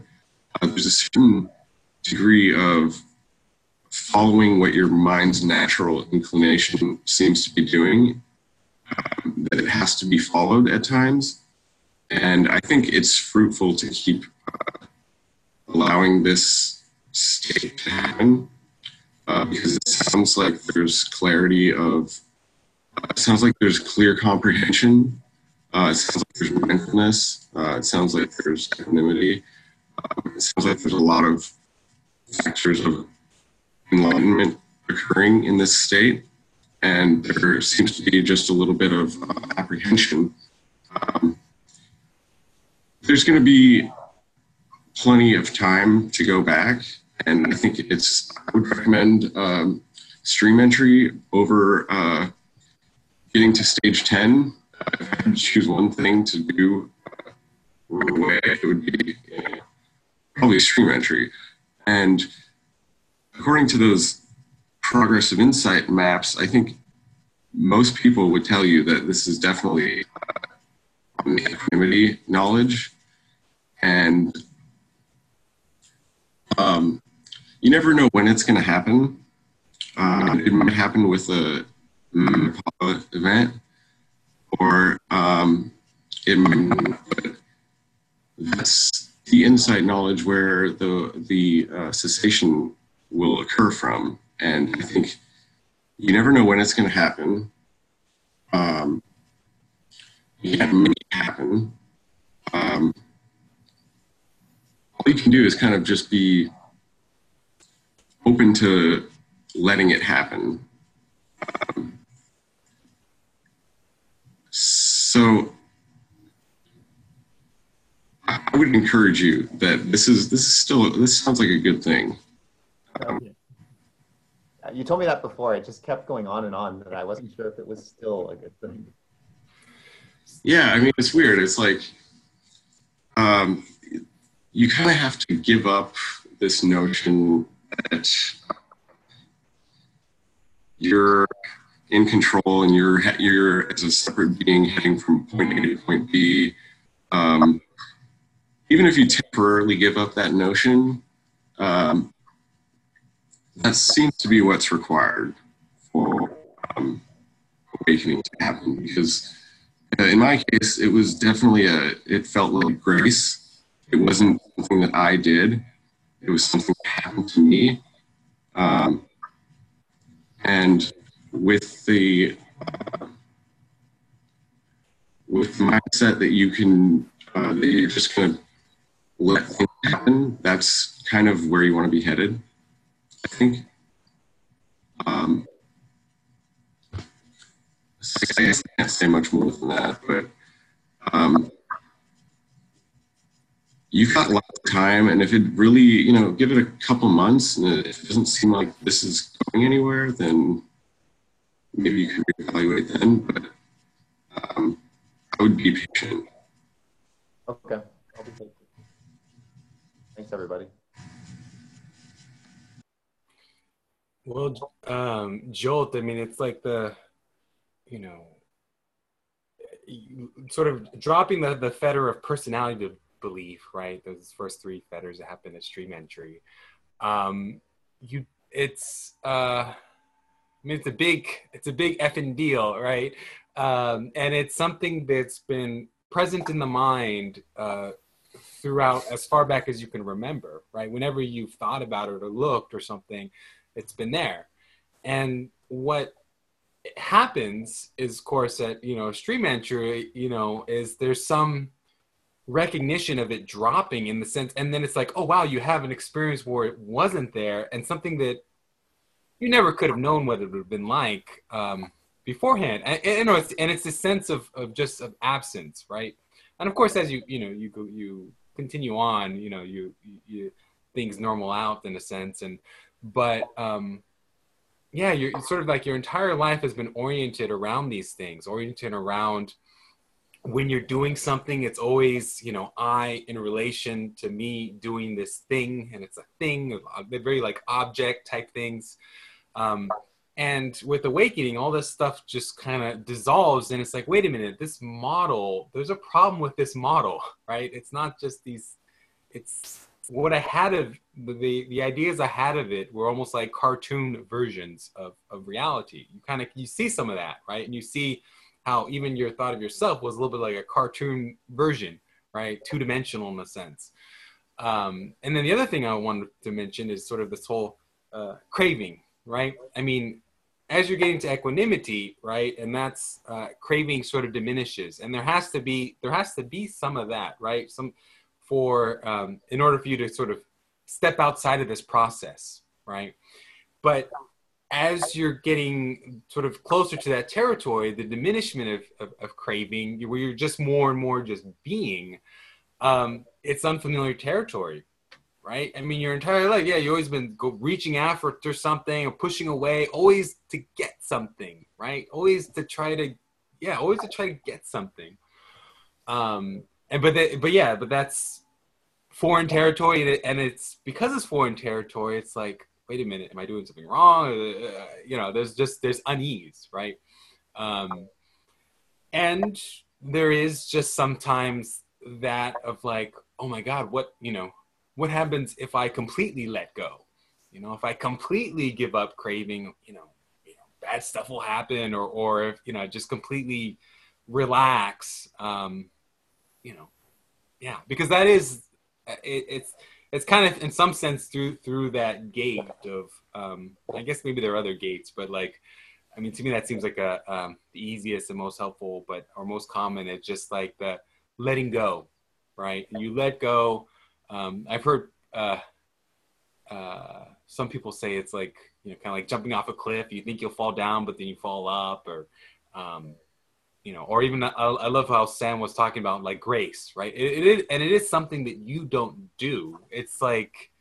uh, there's a certain degree of following what your mind's natural inclination seems to be doing, um, that it has to be followed at times. And I think it's fruitful to keep uh, allowing this state to happen uh, because it sounds like there's clarity of, uh, it sounds like there's clear comprehension. Uh, it sounds like there's mindfulness. Uh, it sounds like there's equanimity. Um, it sounds like there's a lot of factors of enlightenment occurring in this state, and there seems to be just a little bit of uh, apprehension. Um, there's going to be plenty of time to go back, and I think it's. I would recommend um, stream entry over uh, getting to stage ten. Uh, if I had to choose one thing to do uh, right away, it would be probably stream entry, and according to those progressive insight maps, I think most people would tell you that this is definitely uh, equanimity knowledge. And um, you never know when it's going to happen. Uh, it might happen with a Mapala event, or um, it might not. But that's the insight knowledge where the the uh, cessation will occur from. And I think you never know when it's going to happen. Um, yeah, it may happen. Um, all you can do is kind of just be open to letting it happen. Um, so I would encourage you that this is this is still this sounds like a good thing. Um, you told me that before. It just kept going on and on, and I wasn't sure if it was still a good thing. Yeah, I mean, it's weird. It's like um, you kind of have to give up this notion that you're in control and you're you're as a separate being heading from point A to point B. Um, even if you temporarily give up that notion, um, that seems to be what's required for um, awakening to happen. Because uh, in my case, it was definitely a. It felt like grace. It wasn't something that I did. It was something that happened to me. Um, and with the uh, with the mindset that you can uh, that you're just going to let things happen, that's kind of where you want to be headed. I think. Um, I can't say much more than that, but um, you've got a lot of time, and if it really, you know, give it a couple months, and if it doesn't seem like this is going anywhere, then maybe you can reevaluate then. But um, I would be patient. Okay, I'll be patient. Thanks, everybody. Well, um, Jolt, I mean, it's like the, you know, sort of dropping the, the fetter of personality to belief, right? Those first three fetters that happen at stream entry. Um, you, it's, uh, I mean, it's a big, it's a big effing deal, right? Um, and it's something that's been present in the mind uh, throughout as far back as you can remember, right? Whenever you've thought about it or looked or something, it's been there. And what happens is, of course, at you know stream entry, you know, is there's some recognition of it dropping in the sense, and then it's like, oh wow, you have an experience where it wasn't there, and something that you never could have known what it would have been like um, beforehand. And, and, it's, and it's a sense of, of just of absence, right? And of course, as you you know you go you continue on, you know you you things normal out in a sense, and but um, yeah, you're sort of like your entire life has been oriented around these things, oriented around when you're doing something, it's always, you know, I in relation to me doing this thing, and it's a thing, they're very like object type things. Um, and with awakening, all this stuff just kind of dissolves, and it's like, wait a minute, this model, there's a problem with this model, right? It's not just these, it's what I had of the the ideas I had of it were almost like cartoon versions of of reality. You kind of you see some of that, right? And you see how even your thought of yourself was a little bit like a cartoon version, right? Two dimensional in a sense. Um, and then the other thing I wanted to mention is sort of this whole uh, craving, right? I mean, as you're getting to equanimity, right, and that's uh, craving sort of diminishes, and there has to be there has to be some of that, right? Some for um, in order for you to sort of step outside of this process, right? But as you're getting sort of closer to that territory, the diminishment of, of, of craving, where you're just more and more just being, um, it's unfamiliar territory, right? I mean, your entire life, yeah, you've always been go reaching after something or pushing away, always to get something, right? Always to try to, yeah, always to try to get something. Um, and but but yeah, but that's foreign territory, and it's because it's foreign territory. It's like, wait a minute, am I doing something wrong? Uh, you know, there's just there's unease, right? Um, and there is just sometimes that of like, oh my God, what you know, what happens if I completely let go? You know, if I completely give up craving, you know, you know bad stuff will happen, or or if you know, just completely relax. Um, you know, yeah, because that is it, it's it's kind of in some sense through through that gate of um, I guess maybe there are other gates, but like I mean to me that seems like a um, the easiest and most helpful, but or most common. It's just like the letting go, right? And you let go. Um, I've heard uh, uh, some people say it's like you know kind of like jumping off a cliff. You think you'll fall down, but then you fall up, or um, you know, or even I, I, love how Sam was talking about like grace, right? It, it is, and it is something that you don't do. It's like,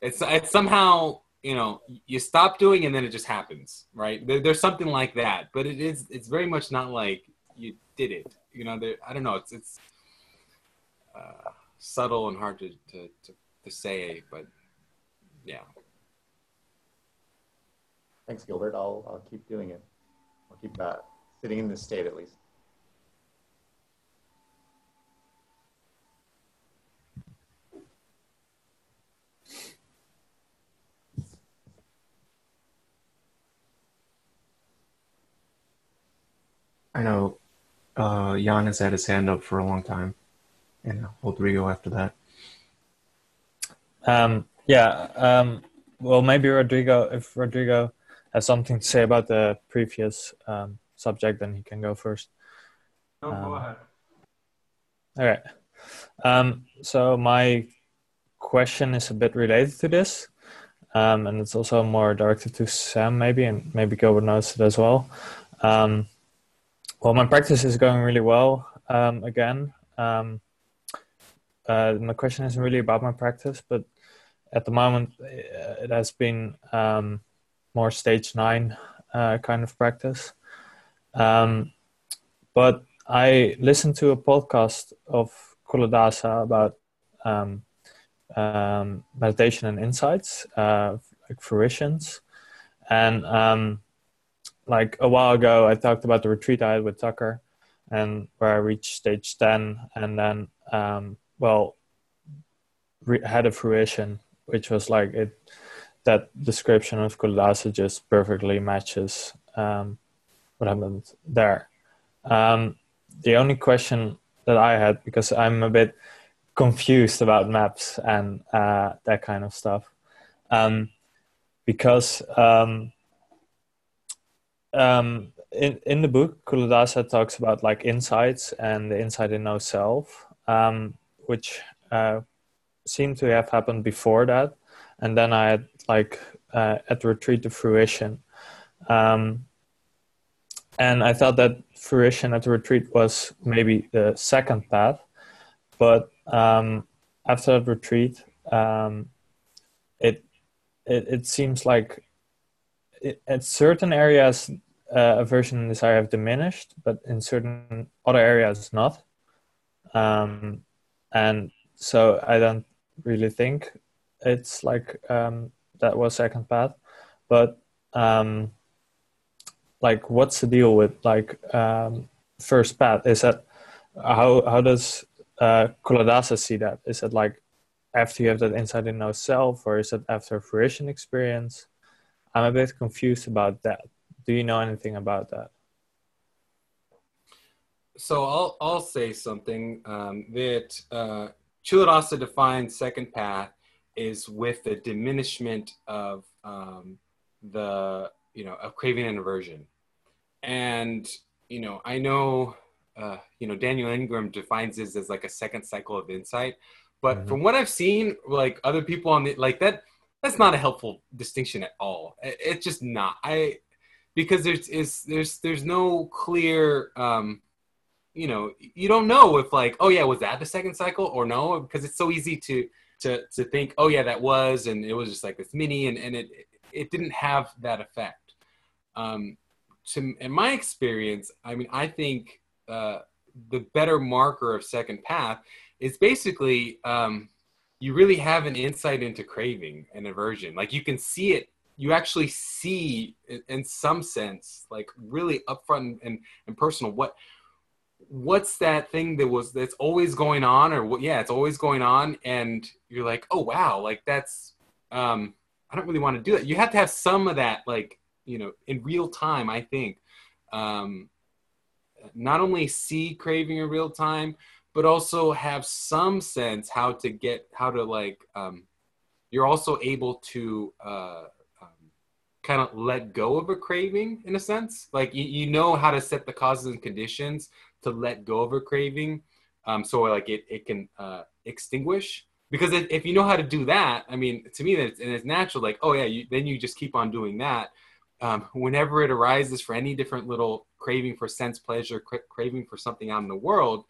it's it's somehow you know you stop doing and then it just happens right there, there's something like that but it is it's very much not like you did it you know there, i don't know it's it's uh, subtle and hard to, to, to, to say but yeah Thanks, Gilbert. I'll, I'll keep doing it. I'll keep uh, sitting in this state at least. I know uh, Jan has had his hand up for a long time, and Rodrigo after that. Um, yeah. Um, well, maybe Rodrigo, if Rodrigo has something to say about the previous um, subject, then he can go first. No, Um, go ahead. All right. Um, so my question is a bit related to this, um, and it's also more directed to Sam, maybe, and maybe Gilbert knows it as well. Um, well, my practice is going really well um, again. Um, uh, my question isn't really about my practice, but at the moment, uh, it has been um, more stage nine uh, kind of practice. Um, but I listened to a podcast of Culadasa about um, um, meditation and insights, uh, like fruitions. And like a while ago, I talked about the retreat I had with Tucker, and where I reached stage 10, and then, um, well, re- had a fruition, which was like it. That description of Culadasa just perfectly matches um, what happened there. Um, the only question that I had, because I'm a bit confused about maps and uh, that kind of stuff, um, because um, in in the book, Culadasa talks about like insights and the insight in no self, um, which uh, seem to have happened before that, and then I had like uh, at retreat to fruition. Um, and I thought that fruition at the retreat was maybe the second path, but um, after that retreat, um, it, it it seems like at certain areas uh, aversion and desire have diminished, but in certain other areas not. Um, and so I don't really think it's like um, that was second path, but um, like what's the deal with like um, first path? Is that how how does uh, Culadasa see that? Is it like after you have that insight in no self, or is it after fruition experience? I'm a bit confused about that. Do you know anything about that? so I'll I'll say something um, that uh, Culadasa defines second path is with the diminishment of um, the you know of craving and aversion, and you know I know uh, you know Daniel Ingram defines this as like a second cycle of insight, but Mhm. from what I've seen, like other people on the like that, that's not a helpful distinction at all. It's just not. I because there's is there's there's no clear um, you know you don't know if like oh yeah was that the second cycle or no because it's so easy to to to think oh yeah that was and it was just like this mini and and it it didn't have that effect um to in my experience i mean i think uh the better marker of second path is basically um you really have an insight into craving and aversion. Like you can see it you actually see in, some sense like really upfront and, and personal. What what's that thing that was that's always going on or what yeah it's always going on and you're like oh wow like that's um i don't really want to do it you have to have some of that like you know in real time i think. Um not only see craving in real time but also have some sense how to get how to like um you're also able to uh um, kind of let go of a craving in a sense. Like you, you know how to set the causes and conditions to let go of a craving um, so like it, it can uh, extinguish. Because if, you know how to do that i mean to me that's and it's natural like oh yeah you, then you just keep on doing that. Um, whenever it arises for any different little craving for sense pleasure cra- craving for something out in the world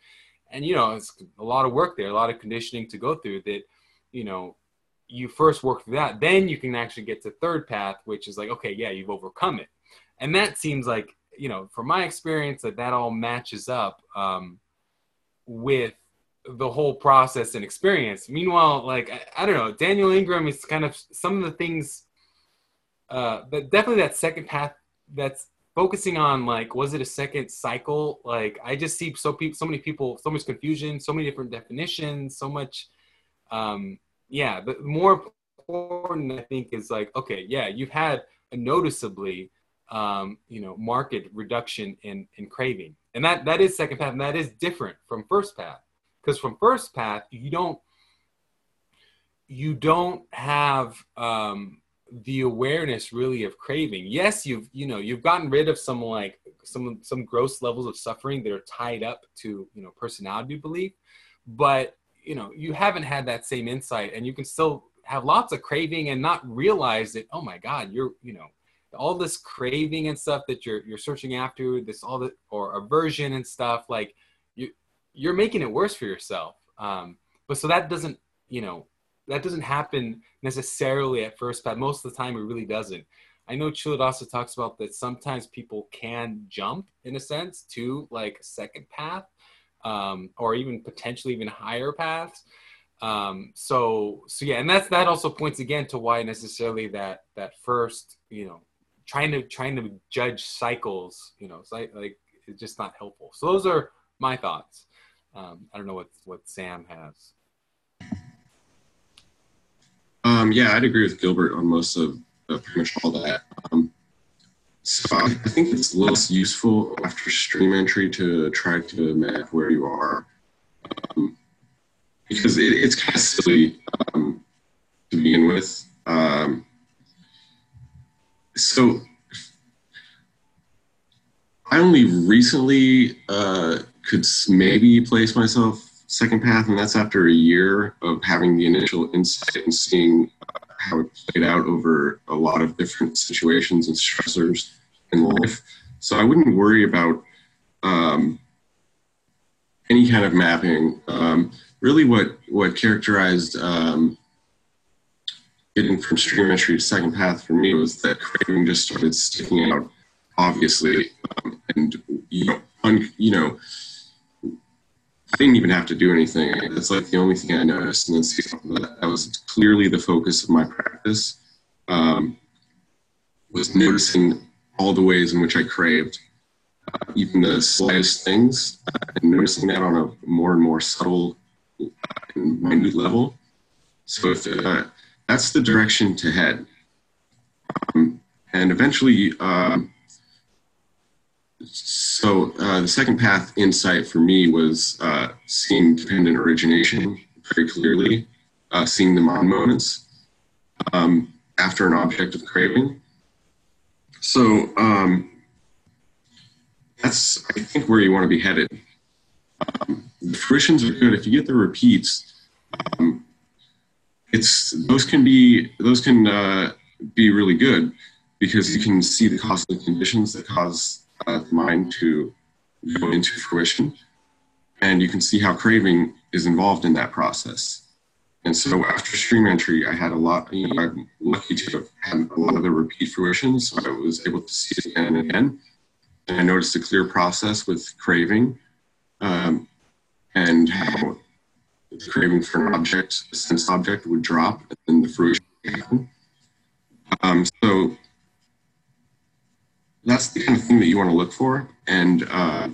and you know it's a lot of work there a lot of conditioning to go through that you know you first work through that, then you can actually get to third path, which is like, okay, yeah, you've overcome it. And that seems like, you know, from my experience, that that all matches up um, with the whole process and experience. Meanwhile, like, I, I, don't know, Daniel Ingram is kind of some of the things, uh, but definitely that second path that's focusing on like, was it a second cycle? Like, I just see so people, so many people, so much confusion, so many different definitions, so much, um, yeah, but more important, I think, is like, okay, yeah, you've had a noticeably, um, you know, market reduction in in craving, and that that is second path, and that is different from first path, because from first path you don't you don't have um, the awareness really of craving. Yes, you've you know you've gotten rid of some like some some gross levels of suffering that are tied up to you know personality belief, but you know you haven't had that same insight and you can still have lots of craving and not realize that oh my god you're you know all this craving and stuff that you're you're searching after this all the or aversion and stuff like you you're making it worse for yourself um but so that doesn't you know that doesn't happen necessarily at first but most of the time it really doesn't i know Culadasa talks about that sometimes people can jump in a sense to like second path um, or even potentially even higher paths. Um, so so yeah, and that's that also points again to why necessarily that that first you know trying to trying to judge cycles you know like like it's just not helpful. So those are my thoughts. Um, I don't know what what Sam has. Um, yeah, I'd agree with Gilbert on most of uh, pretty much all that. Um, so I think it's less useful after stream entry to try to map where you are. Um, because it, it's kind of silly um, to begin with. Um, so I only recently uh, could maybe place myself second path, and that's after a year of having the initial insight and seeing how it played out over a lot of different situations and stressors in life. So I wouldn't worry about um, any kind of mapping. Um, really, what what characterized um, getting from stream entry to second path for me was that craving just started sticking out, obviously, um, and you know, un, you know I didn't even have to do anything. That's like the only thing I noticed. And then see that, that was clearly the focus of my practice. Um, was noticing all the ways in which I craved, uh, even the slightest things, uh, and noticing that on a more and more subtle uh, and minute level. So if uh, that's the direction to head, um, and eventually. Um, so uh, the second path insight for me was uh, seeing dependent origination very clearly, uh, seeing the mind moments um, after an object of craving. So um, that's, I think, where you want to be headed. Um, the fruitions are good if you get the repeats. Um, it's those can be those can uh, be really good because you can see the cosmic conditions that cause mind to go into fruition. And you can see how craving is involved in that process. And so after stream entry, I had a lot, you know, I'm lucky to have had a lot of the repeat fruition. So I was able to see it again and again. And I noticed a clear process with craving um, and how the craving for an object, a sense object, would drop and then the fruition. Um, so that's the kind of thing that you want to look for. And uh,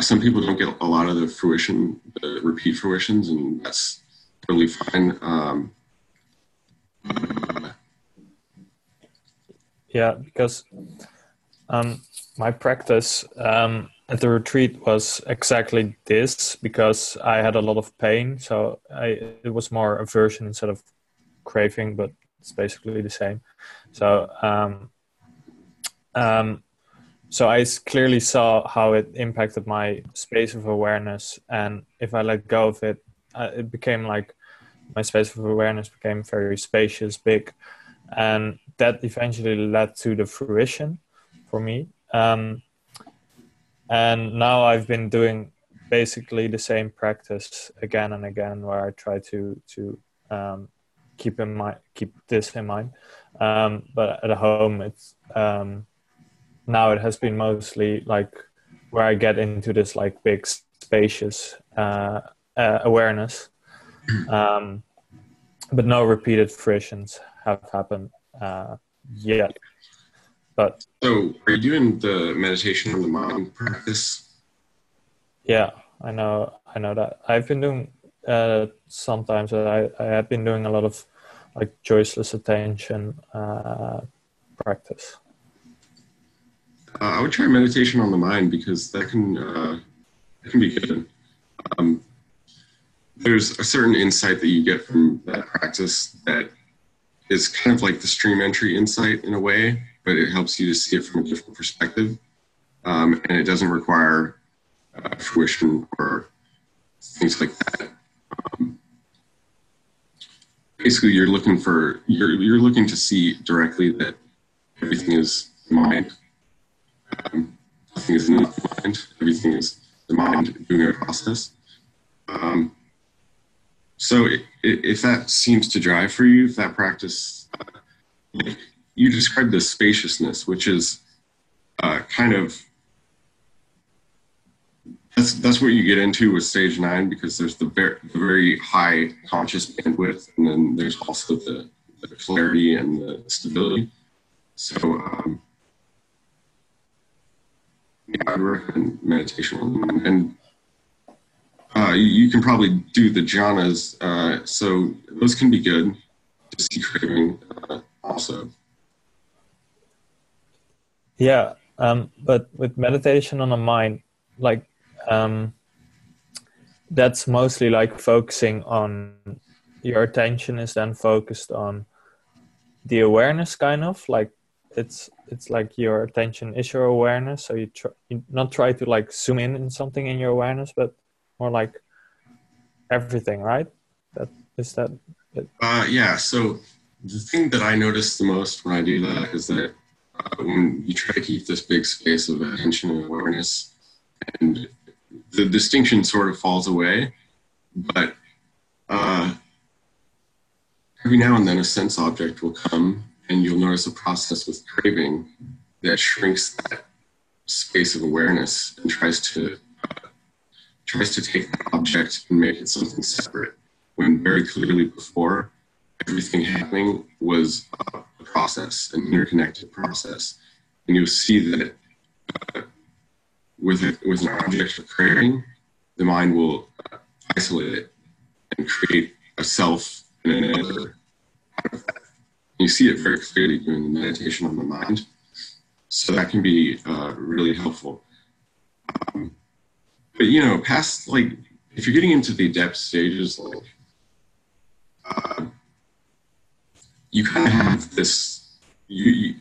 some people don't get a lot of the fruition, the repeat fruitions, and that's totally fine. Um, uh, yeah, because um, my practice um, at the retreat was exactly this because I had a lot of pain. So I, it was more aversion instead of craving, but it's basically the same. So um, um, so I clearly saw how it impacted my space of awareness, and if I let go of it, uh, it became like my space of awareness became very spacious, big, and that eventually led to the fruition for me. Um, and now I've been doing basically the same practice again and again, where I try to to um, keep in mind keep this in mind. Um, but at home, it's um, now it has been mostly like where I get into this like big spacious uh, uh, awareness, um, but no repeated fruitions have happened uh, yet. But So, are you doing the meditation on the mind practice? yeah, I know, I know that I've been doing uh, sometimes. I I have been doing a lot of like choiceless attention uh, practice. Uh, I would try meditation on the mind because that can uh, that can be good. Um, there's a certain insight that you get from that practice that is kind of like the stream entry insight in a way, but it helps you to see it from a different perspective, um, and it doesn't require uh, fruition or things like that. Um, basically, you're looking for you're you're looking to see directly that everything is mind um, nothing is not the mind. Everything is the mind doing a process. Um, so i i if that seems to drive for you, if that practice, uh, like you described this spaciousness, which is uh, kind of that's that's what you get into with stage nine because there's the very, the very high conscious bandwidth, and then there's also the, the clarity and the stability. So um, yeah, I recommend meditation mind. And uh, you, you can probably do the jhanas. Uh, so those can be good to see craving uh, also. Yeah, um, but with meditation on the mind, like um, that's mostly like focusing on your attention is then focused on the awareness, kind of like it's it's like your attention is your awareness. So you you not try to like zoom in in something in your awareness, but more like everything, right? That is that. that Uh, yeah. So the thing that I notice the most when I do that is that uh, when you try to keep this big space of attention and awareness, and the distinction sort of falls away, but uh, every now and then a sense object will come, and you'll notice a process with craving that shrinks that space of awareness and tries to uh, tries to take that object and make it something separate. When very clearly before, everything happening was a process, an interconnected process, and you'll see that uh, with with an object of craving, the mind will uh, isolate it and create a self and another out of that. You see it very clearly during the meditation on the mind, so that can be uh, really helpful. Um, but you know, past like if you're getting into the adept stages, like uh, you kind of have this. You, you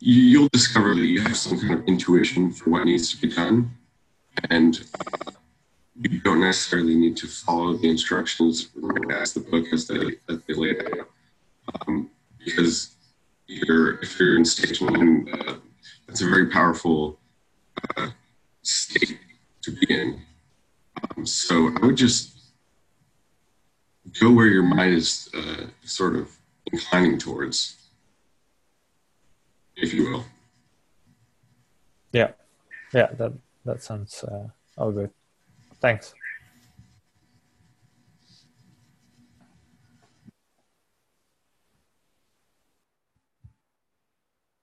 you'll discover that you have some kind of intuition for what needs to be done, and uh, you don't necessarily need to follow the instructions as the book as they as they lay it out, um, because you're if you're in stage one, uh, that's a very powerful uh, state to be in. Um, so I would just go where your mind is uh, sort of inclining towards, if you will. yeah, yeah. That that sounds uh, all good. Thanks.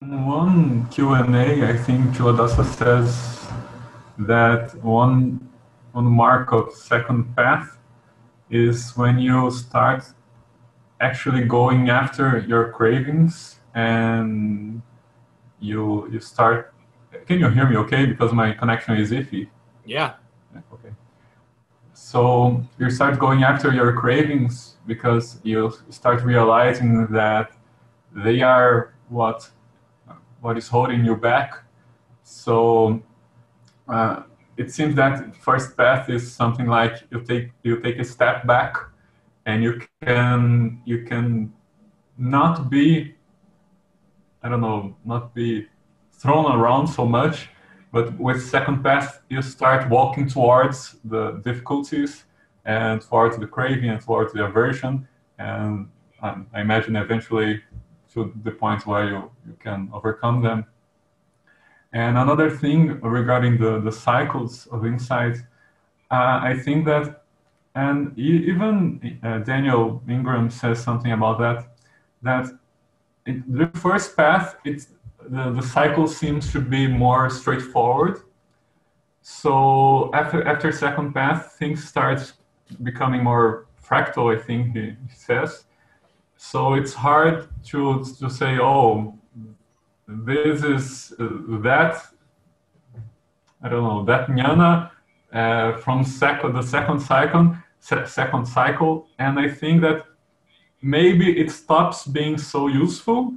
One Q&A, I think Culadasa says that one, one mark of second path is when you start actually going after your cravings and you you start can you hear me okay? Because my connection is iffy. Yeah. okay. So you start going after your cravings because you start realizing that they are what what is holding you back so uh, it seems that first path is something like you take you take a step back and you can you can not be i don't know not be thrown around so much but with second path you start walking towards the difficulties and towards the craving and towards the aversion. And um, I imagine eventually to the point where you, you can overcome them. And another thing regarding the, the cycles of insight, uh, I think that, and even uh, Daniel Ingram says something about that, that it, the first path, it's, the, the cycle seems to be more straightforward. So after, after second path, things start becoming more fractal, I think he, he says. So it's hard to, to say, oh, this is uh, that, I don't know, that jnana uh, from second, the second cycle, second cycle. And I think that maybe it stops being so useful.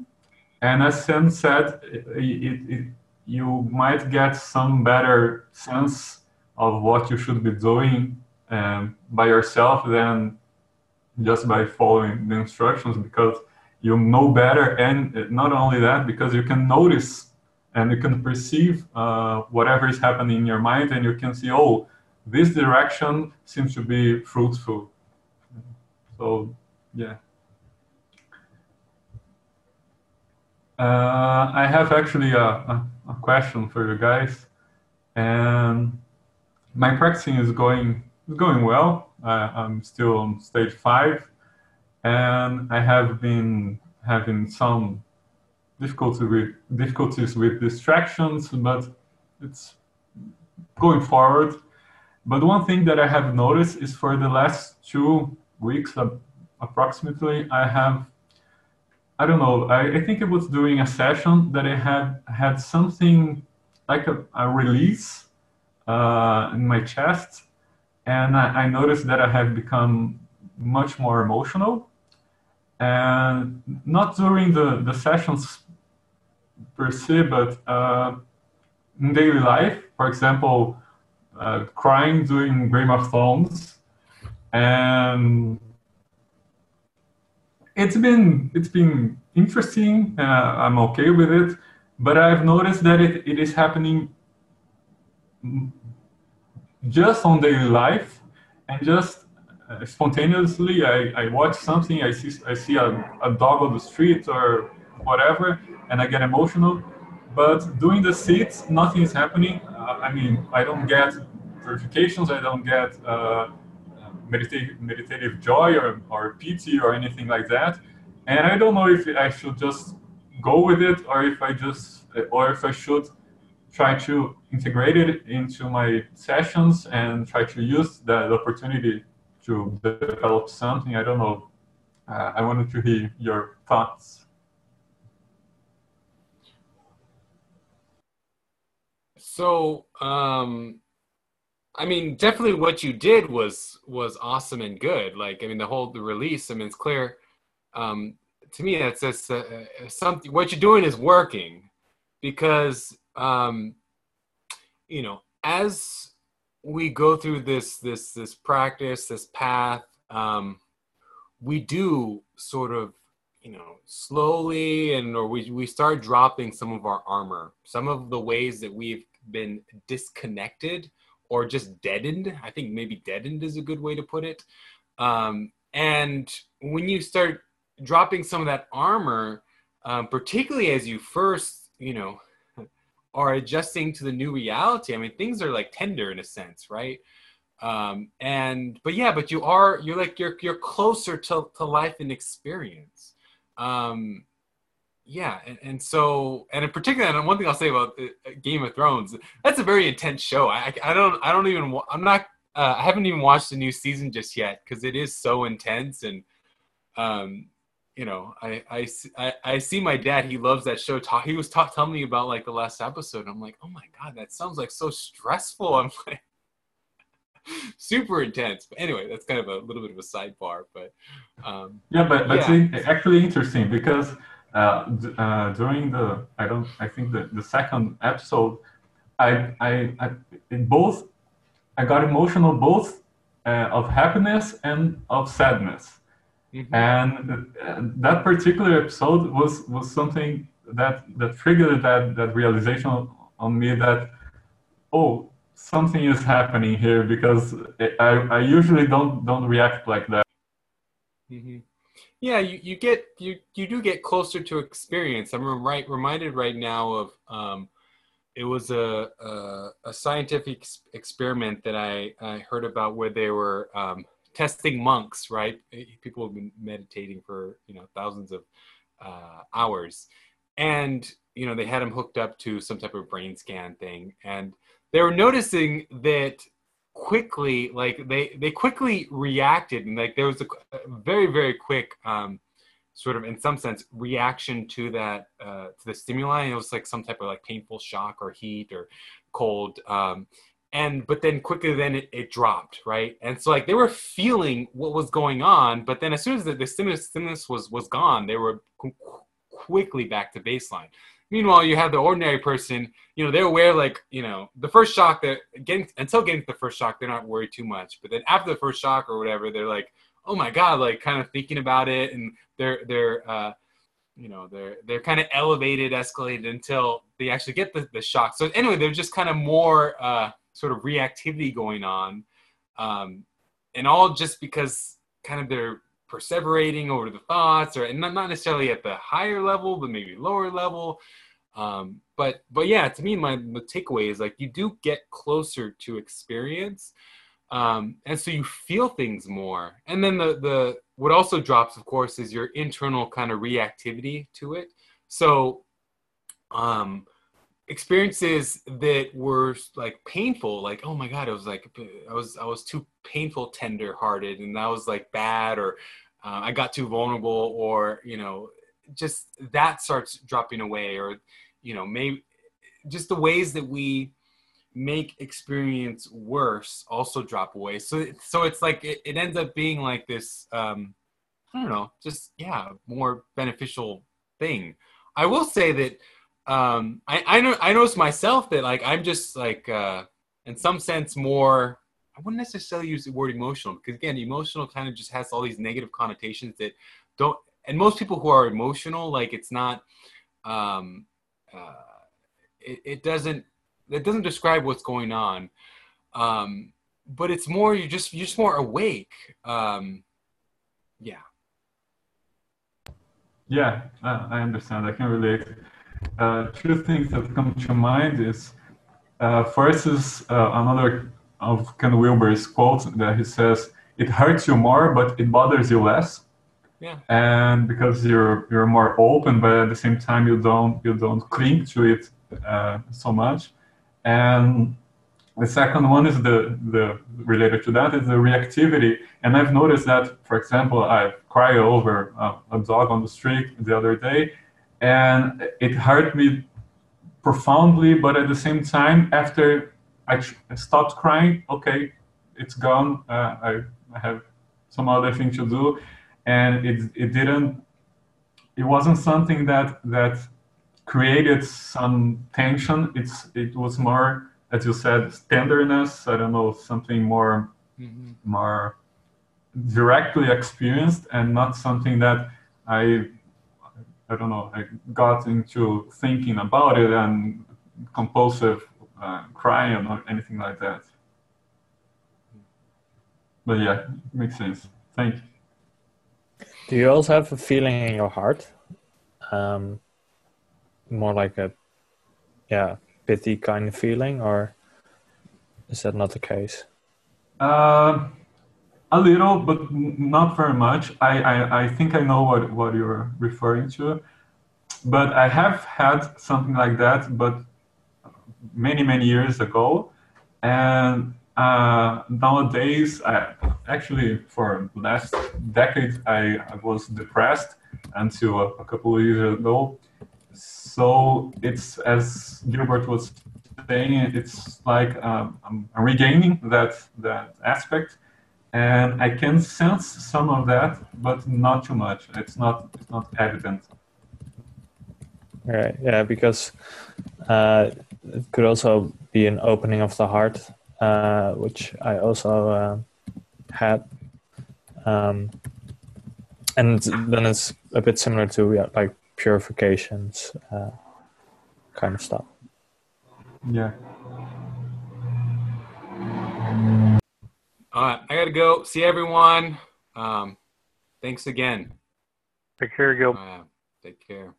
And as Sam said, it, it, it, you might get some better sense of what you should be doing um, by yourself than just by following the instructions because you know better and not only that because you can notice and you can perceive uh, whatever is happening in your mind and you can see oh this direction seems to be fruitful. So yeah. Uh, i have actually a, a, a, question for you guys. And my practicing is going is going well I'm still on stage five, and I have been having some with difficulties with distractions, but it's going forward. But one thing that I have noticed is for the last two weeks, uh, approximately, I have, I don't know, I, I, think it was during a session that I had had something like a, a release uh, in my chest and I, I noticed that I have become much more emotional and not during the, the sessions per se, but uh, in daily life. For example, uh, crying during of Thrones, and it's been it's been interesting. Uh, I'm okay with it, but I've noticed that it, it is happening just on daily life and just uh, spontaneously I, I watch something i see i see a, a dog on the street or whatever and i get emotional. But doing the seats nothing is happening. Uh, i mean i don't get purifications i don't get uh, meditative, meditative joy or, or piti or anything like that. And i don't know if i should just go with it or if i just or if i should try to integrate it into my sessions and try to use the opportunity to develop something. I don't know. Uh, I wanted to hear your thoughts. So, um, I mean, definitely what you did was was awesome and good. Like, I mean, the whole the release. I mean, it's clear. Um, to me, that's uh, uh, something. What you're doing is working because um, you know, as we go through this this this practice, this path, um, we do sort of you know slowly and or we, we start dropping some of our armor some of the ways that we've been disconnected or just deadened. I think maybe deadened is a good way to put it. Um, and when you start dropping some of that armor um, particularly as you first you know are adjusting to the new reality. I mean, things are like tender in a sense, right? Um, and but yeah, but you are you're like you're you're closer to, to life and experience. Um, yeah, and, and so and in particular, and one thing I'll say about uh, Game of Thrones, that's a very intense show. I I don't I don't even I'm not uh, I haven't even watched the new season just yet because it is so intense and um you know, I, I, I, see my dad. He loves that show. Talk, he was talk, telling me about like the last episode. I'm like, oh my god, that sounds like so stressful. I'm like, super intense. But anyway, that's kind of a little bit of a sidebar. But um, yeah, but but yeah. it's actually interesting because uh, uh, during the I don't I think the the second episode, I I, I both I got emotional both uh, of happiness and of sadness Mm-hmm. And that particular episode was was something that that triggered that that realization on me that oh something is happening here because I, I usually don't don't react like that. Mm-hmm. Yeah, you, you get you you do get closer to experience. I'm right reminded right now of um, it was a, a, a scientific experiment that I, I heard about where they were um, testing monks. Right, people have been meditating for you know thousands of uh, hours, and you know they had them hooked up to some type of brain scan thing, and they were noticing that quickly like they they quickly reacted. And like there was a, very very quick um sort of in some sense reaction to that uh to the stimuli. It was like some type of like painful shock or heat or cold. Um and but then quickly then it, it dropped right and so like they were feeling what was going on but then as soon as the, the stimulus stimulus was was gone they were qu- quickly back to baseline Meanwhile, you have the ordinary person, you know, they're aware like, you know, the first shock that getting until getting to the first shock, they're not worried too much. But then after the first shock or whatever, they're like, oh my God, like kind of thinking about it and they're they're uh you know, they're they're kind of elevated, escalated until they actually get the, the shock. So anyway, they're just kind of more uh sort of reactivity going on. Um and all just because kind of they're perseverating over the thoughts or and not, not necessarily at the higher level but maybe lower level um, but but yeah, to me, my the takeaway is like you do get closer to experience, um, and so you feel things more. And then the the what also drops, of course, is your internal kind of reactivity to it. So, um, experiences that were like painful, like oh my god, it was like I was I was too painful, tender hearted, and that was like bad, or uh, I got too vulnerable, or you know just that starts dropping away or you know maybe just the ways that we make experience worse also drop away. So so it's like it, it ends up being like this um i don't know just yeah more beneficial thing. I will say that um i i know i notice myself that like i'm just like uh in some sense more i wouldn't necessarily use the word emotional because again emotional kind of just has all these negative connotations that don't and most people who are emotional like it's not um uh, it, it doesn't it doesn't describe what's going on. Um, but it's more you're just you're just more awake um, yeah. Yeah i understand i can relate uh, two things that come to mind is uh, first is uh, another of ken wilber's quotes that he says it hurts you more but it bothers you less yeah. And because you're you're more open, but at the same time you don't you don't cling to it uh, so much. And the second one is the the related to that is the reactivity. And I've noticed that, for example, I cried over a dog on the street the other day, and it hurt me profoundly. But at the same time, after I stopped crying, okay, it's gone. Uh, I, I have some other thing to do and it it didn't it wasn't something that that created some tension it's it was more as you said tenderness i don't know something more mm-hmm. more directly experienced and not something that i i don't know i got into thinking about it and compulsive uh, crying or anything like that but yeah makes sense thank you do you also have a feeling in your heart? Um, more like a, yeah, pity kind of feeling, or is that not the case? Uh, a little, but not very much. I, I, I think I know what, what you're referring to. But I have had something like that, but many, many years ago. And uh, nowadays, I, actually for last decade, I, I was depressed until a, a, couple of years ago. So it's as Gilbert was saying, it's like um, I'm regaining that that aspect, and I can sense some of that, but not too much. It's not it's not evident. Right. Yeah, because uh, it could also be an opening of the heart uh, which I also uh, had. Um, and then it's a bit similar to yeah, like purifications uh, kind of stuff. Yeah. All right, I gotta go. See everyone. Um, thanks again. Take care, Gil. Uh, take care.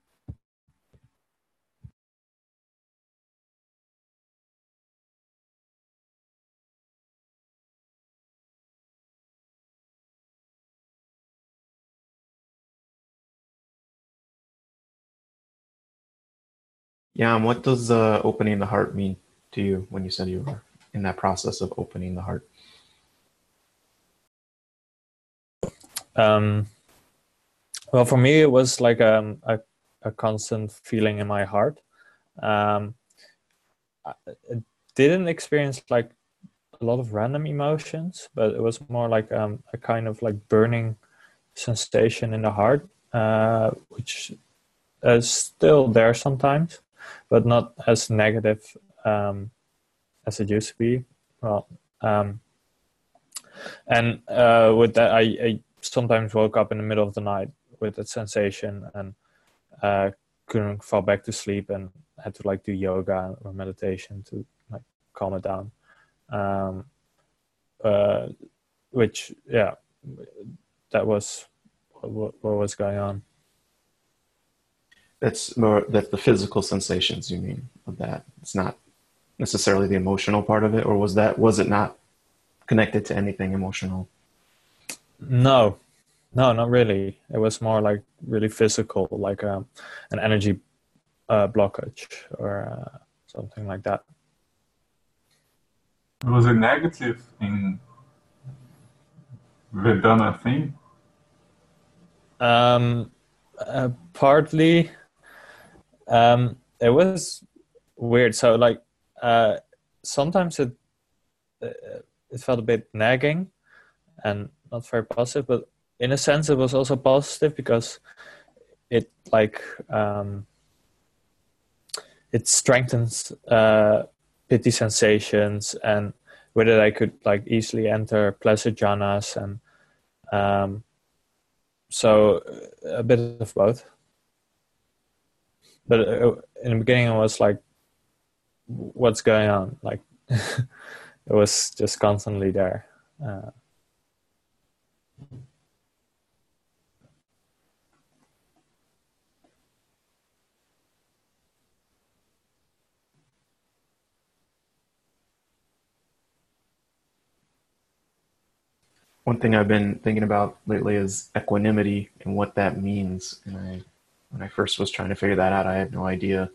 Yeah, and what does uh, opening the heart mean to you when you said you were in that process of opening the heart? Um, well, for me, it was like um, a, a constant feeling in my heart. Um, I didn't experience like a lot of random emotions, but it was more like um, a kind of like burning sensation in the heart, uh, which is still there sometimes, but not as negative um, as it used to be. Well, um, and uh, with that, I, I sometimes woke up in the middle of the night with that sensation and uh, couldn't fall back to sleep and had to like do yoga or meditation to like calm it down. Um, uh, which yeah, that was what, what was going on. That's more that's the physical sensations you mean of that. It's not necessarily the emotional part of it, or was that was it not connected to anything emotional? No, no, not really. It was more like really physical, like um, an energy uh, blockage or uh, something like that. It Was it negative in Vedana thing? Um, uh, partly, um, it was weird. So like, uh, sometimes it uh, it felt a bit nagging and not very positive, but in a sense it was also positive because it like um, it strengthens uh, piti sensations and it I could like easily enter pleasure jhanas and um, so a bit of both. But uh, in the beginning, I was like, "What's going on?" Like it was just constantly there. Uh, One thing I've been thinking about lately is equanimity and what that means. And I, when I first was trying to figure that out, I had no idea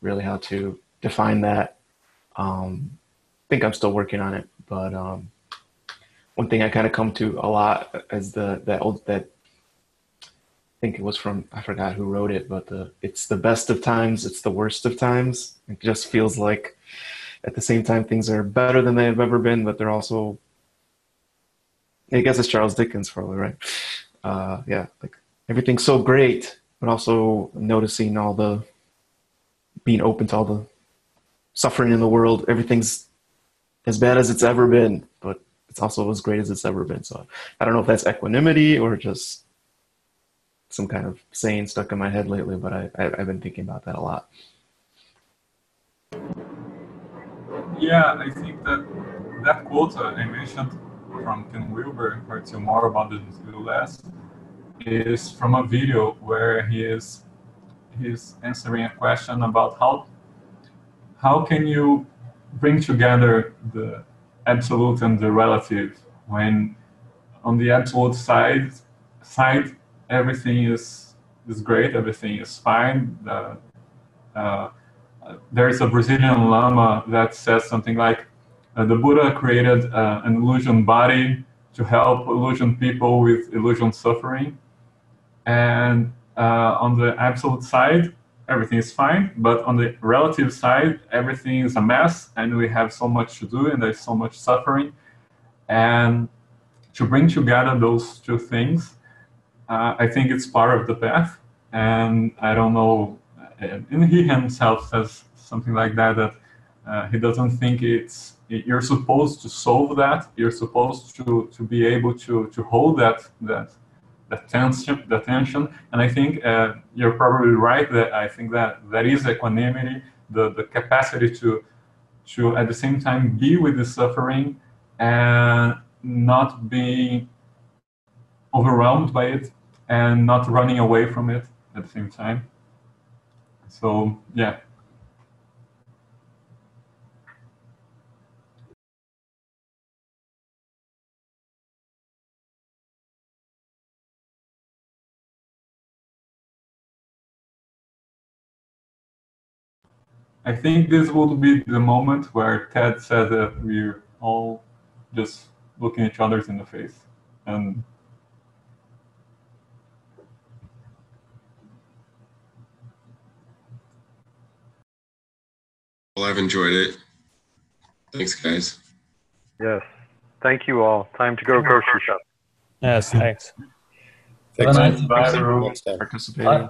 really how to define that. Um, I think I'm still working on it, but um, one thing I kind of come to a lot is the that old that I think it was from I forgot who wrote it, but the it's the best of times, it's the worst of times. It just feels like at the same time things are better than they've ever been, but they're also I guess it's Charles Dickens probably, right? Uh, yeah, like everything's so great, but also noticing all the being open to all the suffering in the world. Everything's as bad as it's ever been, but it's also as great as it's ever been. So I don't know if that's equanimity or just some kind of saying stuck in my head lately, but I, I, I've been thinking about that a lot. Yeah, I think that that quote uh, I mentioned from Ken Wilber, where it's more about the less, is from a video where he is he's answering a question about how how can you bring together the absolute and the relative. When on the absolute side side everything is is great everything is fine. Uh, there is a brazilian lama that says something like uh, the buddha created uh, an illusion body to help illusion people with illusion suffering. And uh, on the absolute side everything is fine but on the relative side everything is a mess and we have so much to do and there's so much suffering. And to bring together those two things uh, i think it's part of the path and i don't know and he himself says something like that that uh, he doesn't think it's you're supposed to solve that you're supposed to to be able to to hold that that the tension, the tension. And I think uh, you're probably right that I think that there is equanimity, the, the capacity to, to at the same time be with the suffering and not being overwhelmed by it and not running away from it at the same time. So, yeah. I think this will be the moment where Ted says that we're all just looking each other in the face and Well, I've enjoyed it. Thanks, guys. Yes. Thank you all. Time to go grocery shop. Yes, thanks. Thanks, nice- Bye, everyone. everyone, for participating. Bye.